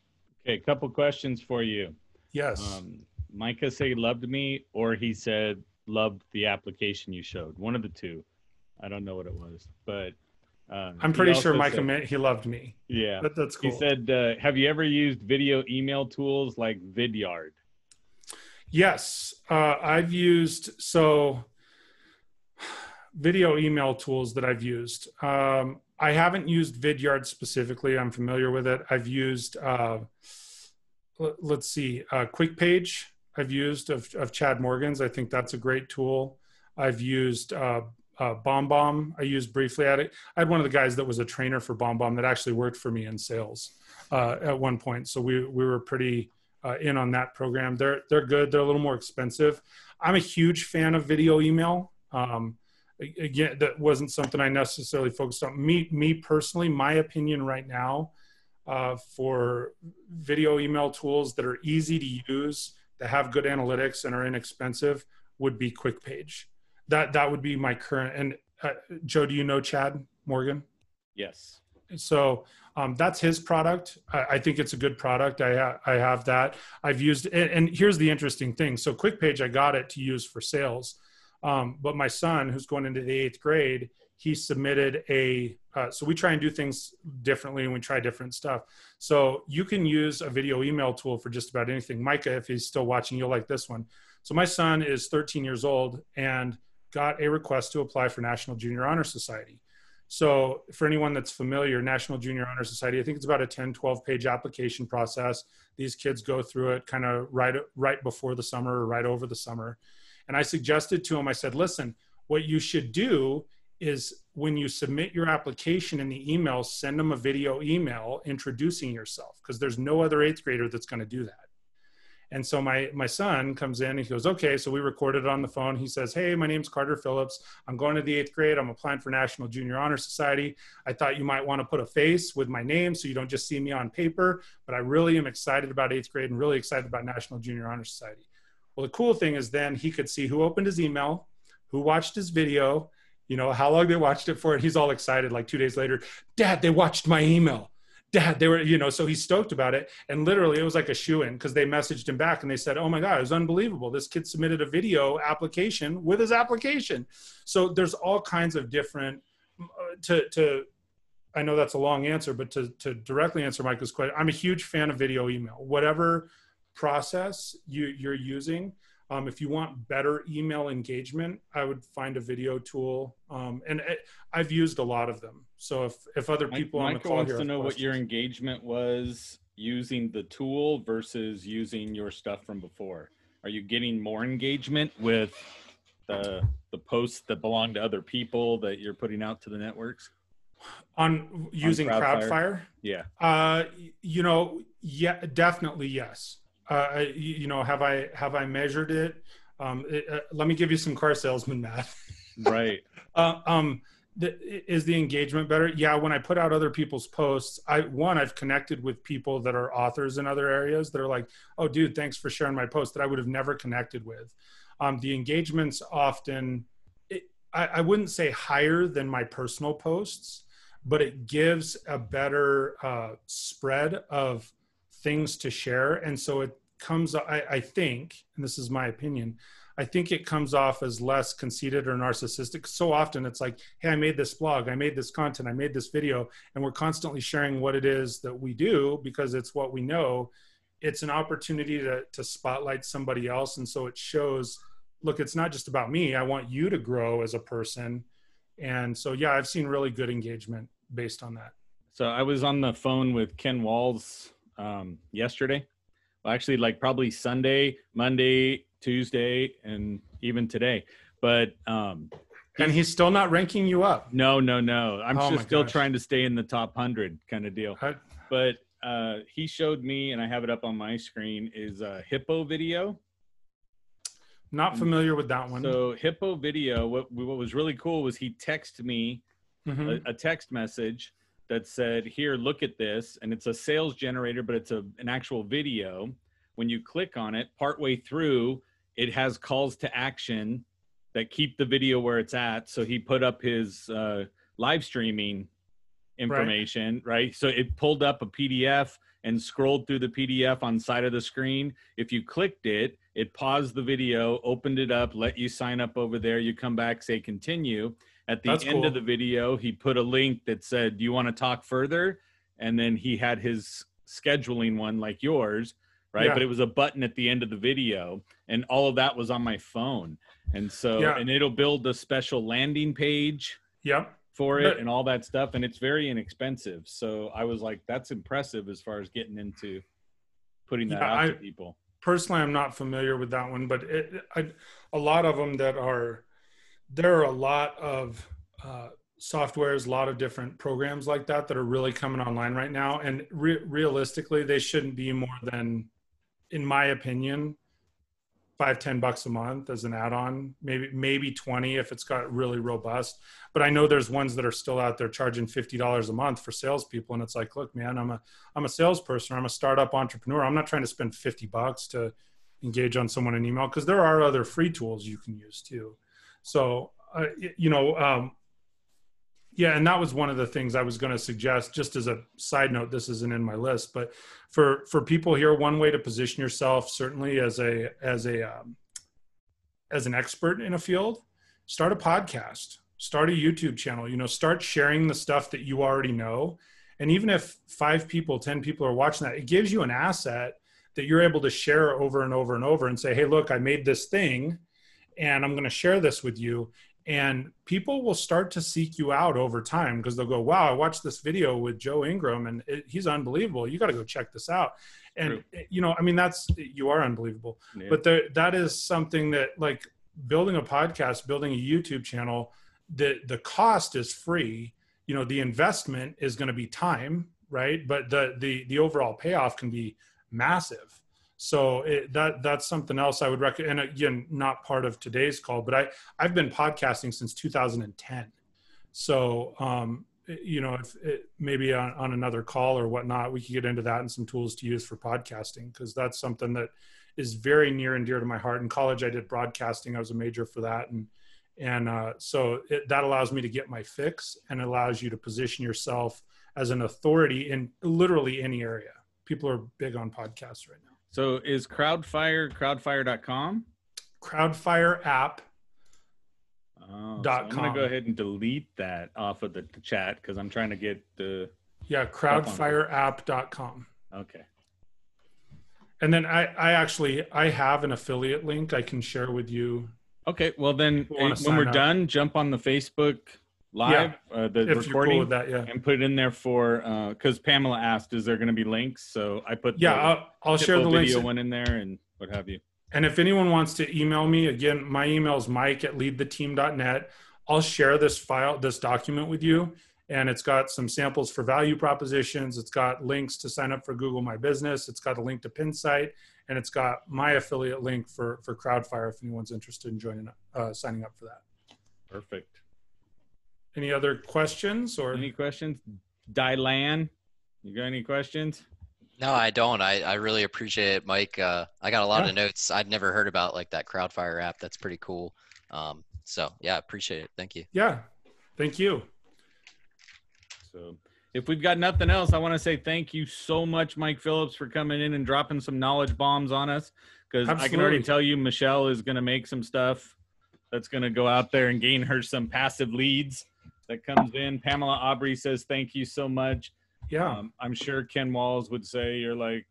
B: Okay, a couple questions for you.
C: Yes.
B: Um, Micah said he loved me, or he said loved the application you showed. One of the two. I don't know what it was, but
C: um, I'm pretty sure Micah said, meant he loved me.
B: Yeah,
C: that, that's cool.
B: He said, uh, "Have you ever used video email tools like Vidyard?"
C: Yes, uh, I've used. So (sighs) video email tools that I've used. Um, I haven't used Vidyard specifically. I'm familiar with it. I've used, uh, l- let's see, uh, QuickPage. I've used of, of Chad Morgan's. I think that's a great tool. I've used uh, uh, BombBomb. I used briefly at it. I had one of the guys that was a trainer for BombBomb that actually worked for me in sales uh, at one point. So we we were pretty uh, in on that program. They're they're good. They're a little more expensive. I'm a huge fan of video email. Um, again that wasn't something i necessarily focused on me me personally my opinion right now uh, for video email tools that are easy to use that have good analytics and are inexpensive would be QuickPage. That that would be my current. And uh, Joe, do you know Chad Morgan?
B: Yes.
C: So um, that's his product. I, I, think it's a good product. I ha- I have that. I've used and, and here's the interesting thing. So QuickPage, I got it to use for sales um, but my son, who's going into the eighth grade, he submitted a. Uh, so we try and do things differently, and we try different stuff. So you can use a video email tool for just about anything. Micah, if he's still watching, you'll like this one. So my son is 13 years old and got a request to apply for National Junior Honor Society. So for anyone that's familiar, National Junior Honor Society, I think it's about a 10, 12 page application process. These kids go through it kind of right right before the summer or right over the summer. And I suggested to him, I said, listen, what you should do is when you submit your application in the email, send them a video email introducing yourself because there's no other eighth grader that's going to do that. And so my my son comes in and he goes, okay. So we recorded on the phone. He says, hey, my name's Carter Phillips. I'm going to the eighth grade. I'm applying for National Junior Honor Society. I thought you might want to put a face with my name so you don't just see me on paper. But I really am excited about eighth grade and really excited about National Junior Honor Society. Well, the cool thing is then he could see who opened his email, who watched his video, you know, how long they watched it for. And he's all excited like two days later, Dad, they watched my email. Dad, they were, you know, so he's stoked about it. And literally it was like a shoe in because they messaged him back and they said, Oh my God, it was unbelievable. This kid submitted a video application with his application. So there's all kinds of different, uh, to, to, I know that's a long answer, but to, to directly answer Michael's question, I'm a huge fan of video email. Whatever process you, you're using. Um, if you want better email engagement, I would find a video tool, um, and it, I've used a lot of them. So if if other people
B: Mike,
C: on
B: the call wants to know questions. what your engagement was using the tool versus using your stuff from before. Are you getting more engagement with the the posts that belong to other people that you're putting out to the networks?
C: On using on Crowdfire? Crowdfire?
B: Yeah.
C: Uh, you know, yeah, definitely yes uh, you know, have I have I measured it? Um, it uh, let me give you some car salesman math. (laughs)
B: right.
C: Uh, um, the, is the engagement better? Yeah. When I put out other people's posts, I one I've connected with people that are authors in other areas that are like, "Oh, dude, thanks for sharing my post," that I would have never connected with. Um, the engagements often I, I wouldn't say higher than my personal posts, but it gives a better uh, spread of things to share. And so it comes, I, I think, and this is my opinion, I think it comes off as less conceited or narcissistic. So often it's like, hey, I made this blog, I made this content, I made this video, and we're constantly sharing what it is that we do because it's what we know. It's an opportunity to, to spotlight somebody else. And so it shows, look, it's not just about me. I want you to grow as a person. And so, yeah, I've seen really good engagement based on that.
B: So I was on the phone with Ken Walls um, yesterday. Well, actually, like probably Sunday, Monday, Tuesday, and even today. But um,
C: and he's still not ranking you up.
B: No, no, no. I'm
C: Oh
B: just still
C: gosh.
B: trying to stay in the top hundred kind of deal.
C: I-
B: But uh, he showed me, and I have it up on my screen, is a hippo video.
C: not familiar with that one.
B: So hippo video. What what was really cool was he texted me
C: Mhm.
B: a, a text message that said, "Here, look at this," and it's a sales generator, but it's a an actual video. When you click on it, partway through, it has calls to action that keep the video where it's at. So he put up his uh, live streaming information, right. So it pulled up a PDF and scrolled through the PDF on side of the screen. If you clicked it, it paused the video, opened it up, let you sign up over there. You come back, say continue. At the
C: That's
B: end of the video, he put a link that said, "Do you want to talk further?" And then he had his scheduling one like yours, right?
C: Yeah.
B: But it was a button at the end of the video, and all of that was on my phone. And so,
C: Yeah.
B: and it'll build a special landing page
C: Yep.
B: for it
C: But-
B: and all that stuff and it's very inexpensive so i was like that's impressive as far as getting into putting that
C: Yeah,
B: out to people
C: personally i'm not familiar with that one but it, I, a lot of them that are there are a lot of uh, softwares a lot of different programs like that that are really coming online right now and re- realistically they shouldn't be more than in my opinion five ten bucks a month as an add-on maybe maybe 20 if it's got really robust. But i know there's ones that are still out there charging $50 a month for salespeople and it's like look man i'm a i'm a salesperson i'm a startup entrepreneur. I'm not trying to spend 50 bucks to engage on someone in email because there are other free tools you can use too so uh, you know um, yeah and that was one of the things i was going to suggest just as a side note this isn't in my list but for for people here one way to position yourself certainly as a as a um, as an expert in a field start a podcast start a youtube channel you know start sharing the stuff that you already know. And even if five people ten people are watching that it gives you an asset that you're able to share over and over and over and say hey look i made this thing and i'm going to share this with you and people will start to seek you out over time because they'll go wow i watched this video with joe ingram and it, he's unbelievable. You got to go check this out. And eh, you know i mean that's you are unbelievable.
B: Yeah.
C: but there, that is something that like building a podcast building a youtube channel the the cost is free. You know the investment is going to be time right? But the the the overall payoff can be massive so it, that that's something else i would recommend and again not part of today's call but i i've been podcasting since 2010 so um you know if it, maybe on, on another call or whatnot we could get into that and some tools to use for podcasting because that's something that is very near and dear to my heart. In college i did broadcasting. I was a major for that and and uh, so it, that allows me to get my fix and allows you to position yourself as an authority in literally any area. People are big on podcasts right now
B: so is crowdfire crowdfire.com
C: crowdfire app
B: oh, so i'm gonna go ahead and delete that off of the chat because i'm trying to get the
C: yeah crowdfireapp.com
B: okay.
C: And then i i actually i have an affiliate link i can share with you
B: okay well then when we're
C: up.
B: done jump on the facebook live uh, the
C: if
B: recording
C: cool with that yeah
B: and put it in there for uh because pamela asked is there going to be links so i put
C: yeah
B: the
C: i'll, I'll share the links
B: one in there and what have you
C: And if anyone wants to email me, again, my email is mike at leadtheteam.net. I'll share this file, this document with you. And it's got some samples for value propositions. It's got links to sign up for Google My Business. It's got a link to Pinsite. And it's got my affiliate link for, for Crowdfire if anyone's interested in joining, uh, signing up for that.
B: perfect
C: Any other questions or?
B: Any questions? Dylan, you got any questions?
H: No, I don't. I, I really appreciate it, Mike. Uh, I got a lot
C: Yeah.
H: of notes. I'd never heard about like that Crowdfire app. That's pretty cool. Um, So yeah, appreciate it. Thank you.
C: Yeah. Thank you.
B: So if we've got nothing else, I want to say thank you so much, Mike Phillips, for coming in and dropping some knowledge bombs on us. Because I can already tell you, Michelle is going to make some stuff that's going to go out there and gain her some passive leads that comes in. Pamela Aubrey says thank you so much.
C: Yeah.
B: Um, I'm sure Ken Walls would say you're like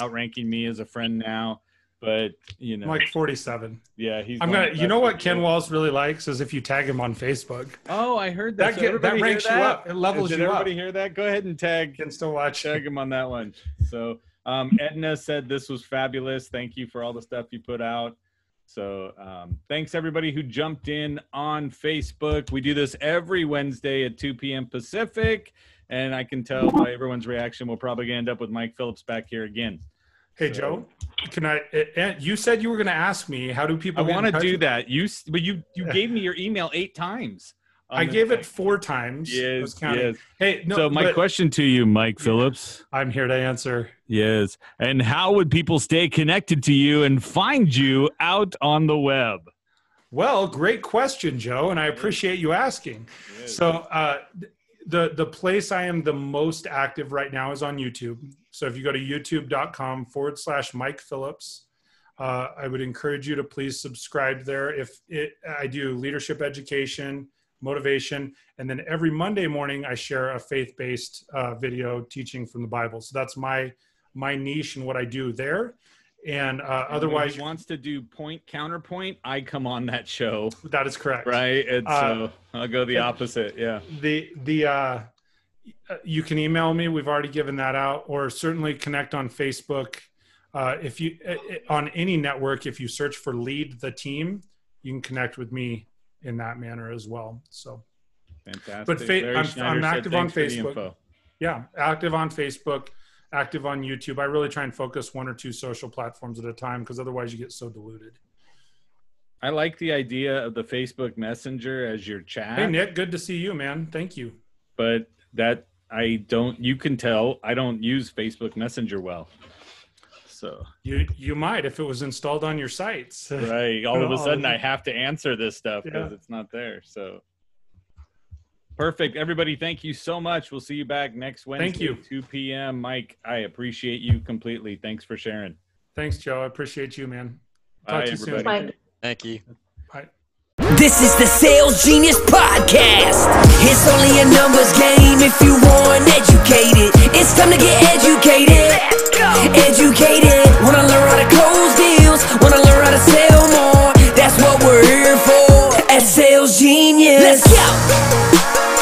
B: outranking me as a friend now, but you know,
C: I'm like 47.
B: yeah, he's.
C: I'm
B: going-
C: gonna. You know what
B: good.
C: Ken Walls really likes is if you tag him on Facebook.
B: Oh, I heard
C: That
B: that.
C: get- that ranks you up. It levels
B: Did
C: you up.
B: everybody hear that? Go ahead and tag
C: can still watch.
B: tag him on that one. So um, Edna said this was fabulous. Thank you for all the stuff you put out. So um, thanks everybody who jumped in on Facebook. We do this every Wednesday at 2 p.m. Pacific, and I can tell by everyone's reaction, we'll probably end up with Mike Phillips back here again.
C: Hey
B: So-
C: Joe, can I? eh, You said you were going to ask me how do people? in
B: want to do that. You, but you, you gave me your email eight times. On
C: I gave
B: thing.
C: it four times.
B: Yes, yes.
C: Hey, no.
B: so my
C: but
B: question to you, Mike Phillips.
C: I'm here to answer.
B: Yes. And how would people stay connected to you and find you out on the web?
C: Well, great question, Joe, and I appreciate you asking. So, uh, the the place I am the most active right now is on YouTube. So, if you go to YouTube.com forward slash Mike Phillips, uh, I would encourage you to please subscribe there. If it, I do leadership education, motivation, and then every Monday morning I share a faith based uh, video teaching from the Bible. So that's my my niche and what I do there. And uh, otherwise,
B: he wants to do point counterpoint, I come on that show,
C: that is correct.
B: right? And
C: Uh,
B: so I'll go the opposite. Yeah.
C: the the uh you can email me we've already given that out or certainly connect on facebook uh if you uh, on any network if you search for lead the team you can connect with me in that manner as well so
B: Fantastic.
C: But fa- I'm- I'm
B: said
C: active on
B: for the
C: Facebook. yeah active on facebook active on youtube i really try and focus one or two social platforms at a time because otherwise you get so diluted
B: I like the idea of the Facebook Messenger as your chat,
C: hey nick good to see you man thank you
B: but that I don't. You can tell I don't use Facebook Messenger well. So
C: you you might if it was installed on your sites (laughs)
B: right, all of a sudden I have to answer this stuff because
C: Yeah.
B: it's not there. So perfect, everybody. Thank you so much. We'll see you back next Wednesday,
C: Thank you.
B: 2 p.m. Mike, I appreciate you completely. Thanks for sharing.
C: thanks joe i appreciate you man Talk
B: Bye,
C: to you soon.
G: Bye.
H: Thank you.
A: This is the Sales Genius Podcast. It's only a numbers game if you want educated. It's time to get educated. Educated. Wanna learn how to close deals? Wanna learn how to sell more? That's what we're here for at Sales Genius. Let's go.